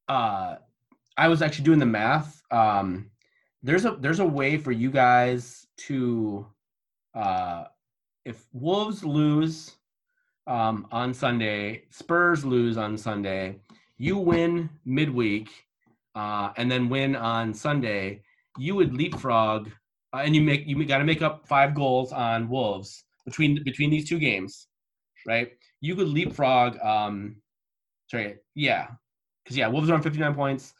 uh I was actually doing the math. Um there's a there's a way for you guys to uh if Wolves lose um on Sunday, Spurs lose on Sunday, you win midweek uh and then win on Sunday, you would leapfrog uh, and you make you got to make up 5 goals on Wolves between between these two games, right? You could leapfrog um sorry, yeah, because yeah, Wolves are on 59 points,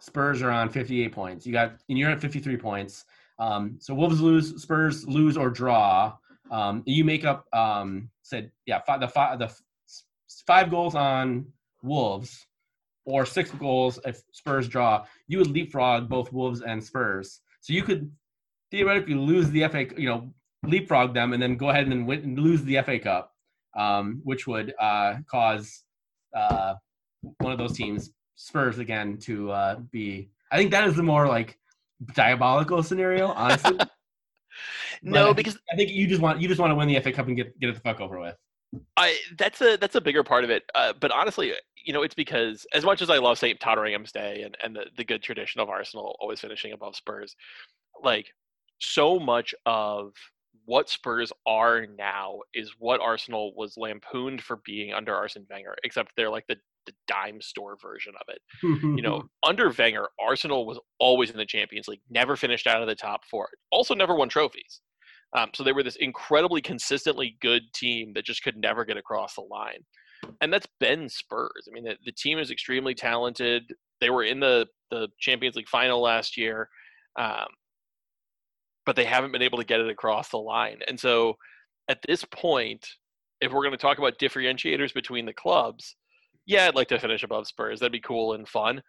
Spurs are on 58 points. You got and you're at 53 points. Um, so Wolves lose, Spurs lose or draw. Um, you make up um, said yeah five, the five the five goals on Wolves or six goals if Spurs draw. You would leapfrog both Wolves and Spurs. So you could theoretically lose the FA, you know, leapfrog them and then go ahead and win and lose the FA Cup, um, which would uh, cause uh, one of those teams, Spurs again, to uh, be. I think that is the more like diabolical scenario, honestly. No, But because I think you just want you just want to win the FA Cup and get get it the fuck over with. I that's a that's a bigger part of it. Uh, but honestly, you know, it's because as much as I love St. Totteringham's Day and, and the, the good tradition of Arsenal always finishing above Spurs, like so much of what Spurs are now is what Arsenal was lampooned for being under Arsene Wenger, except they're like the, the dime store version of it. You know, under Wenger, Arsenal was always in the Champions League, never finished out of the top four, also never won trophies. Um, so they were this incredibly consistently good team that just could never get across the line. And that's been Spurs. I mean, the, the team is extremely talented. They were in the, the Champions League final last year, um, but they haven't been able to get it across the line. And so at this point, if we're going to talk about differentiators between the clubs, yeah, I'd like to finish above Spurs. That'd be cool and fun.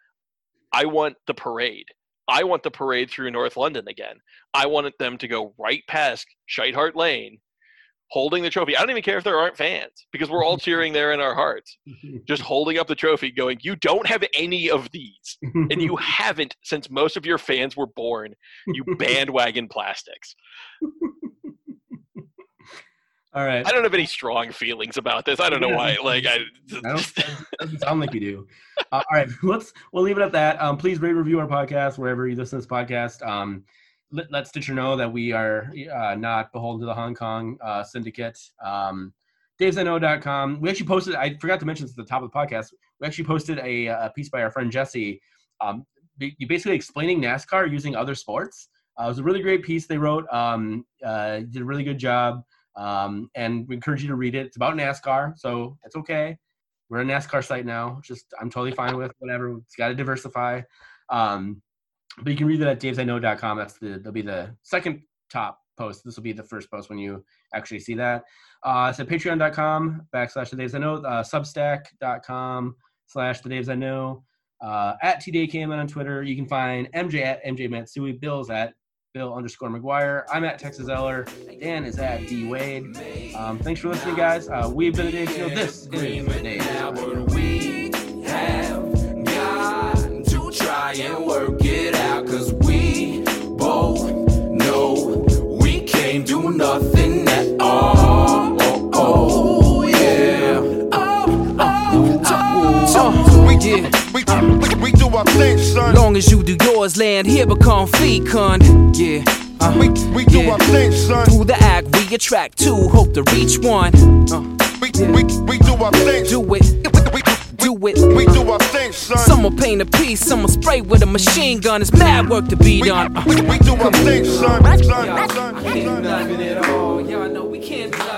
I want the parade. I want the parade through North London again. I wanted them to go right past Shite Hart Lane, holding the trophy. I don't even care if there aren't fans because we're all cheering there in our hearts, just holding up the trophy, going, "You don't have any of these, and you haven't since most of your fans were born. You bandwagon plastics." All right. I don't have any strong feelings about this. I don't know why. Like, I, I don't, doesn't sound like you do. Uh, all right, let's we'll leave it at that. Um, please rate review our podcast wherever you listen to this podcast. Um, let, let Stitcher know that we are uh, not beholden to the Hong Kong uh, syndicate. Um, Dave'sIKnow.com. We actually posted. I forgot to mention this at the top of the podcast. We actually posted a, a piece by our friend Jesse. Um, basically explaining NASCAR using other sports. Uh, it was a really great piece they wrote. Um, uh, did a really good job. Um, and we encourage you to read it. It's about NASCAR, so it's okay. We're a NASCAR site now. Just I'm totally fine with whatever. It's got to diversify. Um, but you can read that at davesknow.com. That's the that'll be the second top post. This will be the first post when you actually see that. Uh, so patreon.com backslash the daves I know, uh, substack.com slash the daves I know, uh, at TDAKMN on Twitter. You can find MJ at MJ Matsui, Bill's at Bill underscore McGuire. I'm at Texas Eller. Dan is at D Wade. Um, thanks for listening, guys. Uh, we've been a Dave Show. This is now, but we have got to try and work it out. Cause we both know we can't do nothing we, we do our thing, son. Long as you do yours, land here become fecund. Yeah. Uh, we, we do Yeah. our thing, son. Through the act, we attract two, hope to reach one. Uh, We, we, we do our thing. do it, We, do it. we do our thing, son. Someone paint a piece, someone spray with a machine gun. It's mad work to be done. Uh, we, we do our thing, son. Son, son, son. nothing at all. Y'all know we can't do all.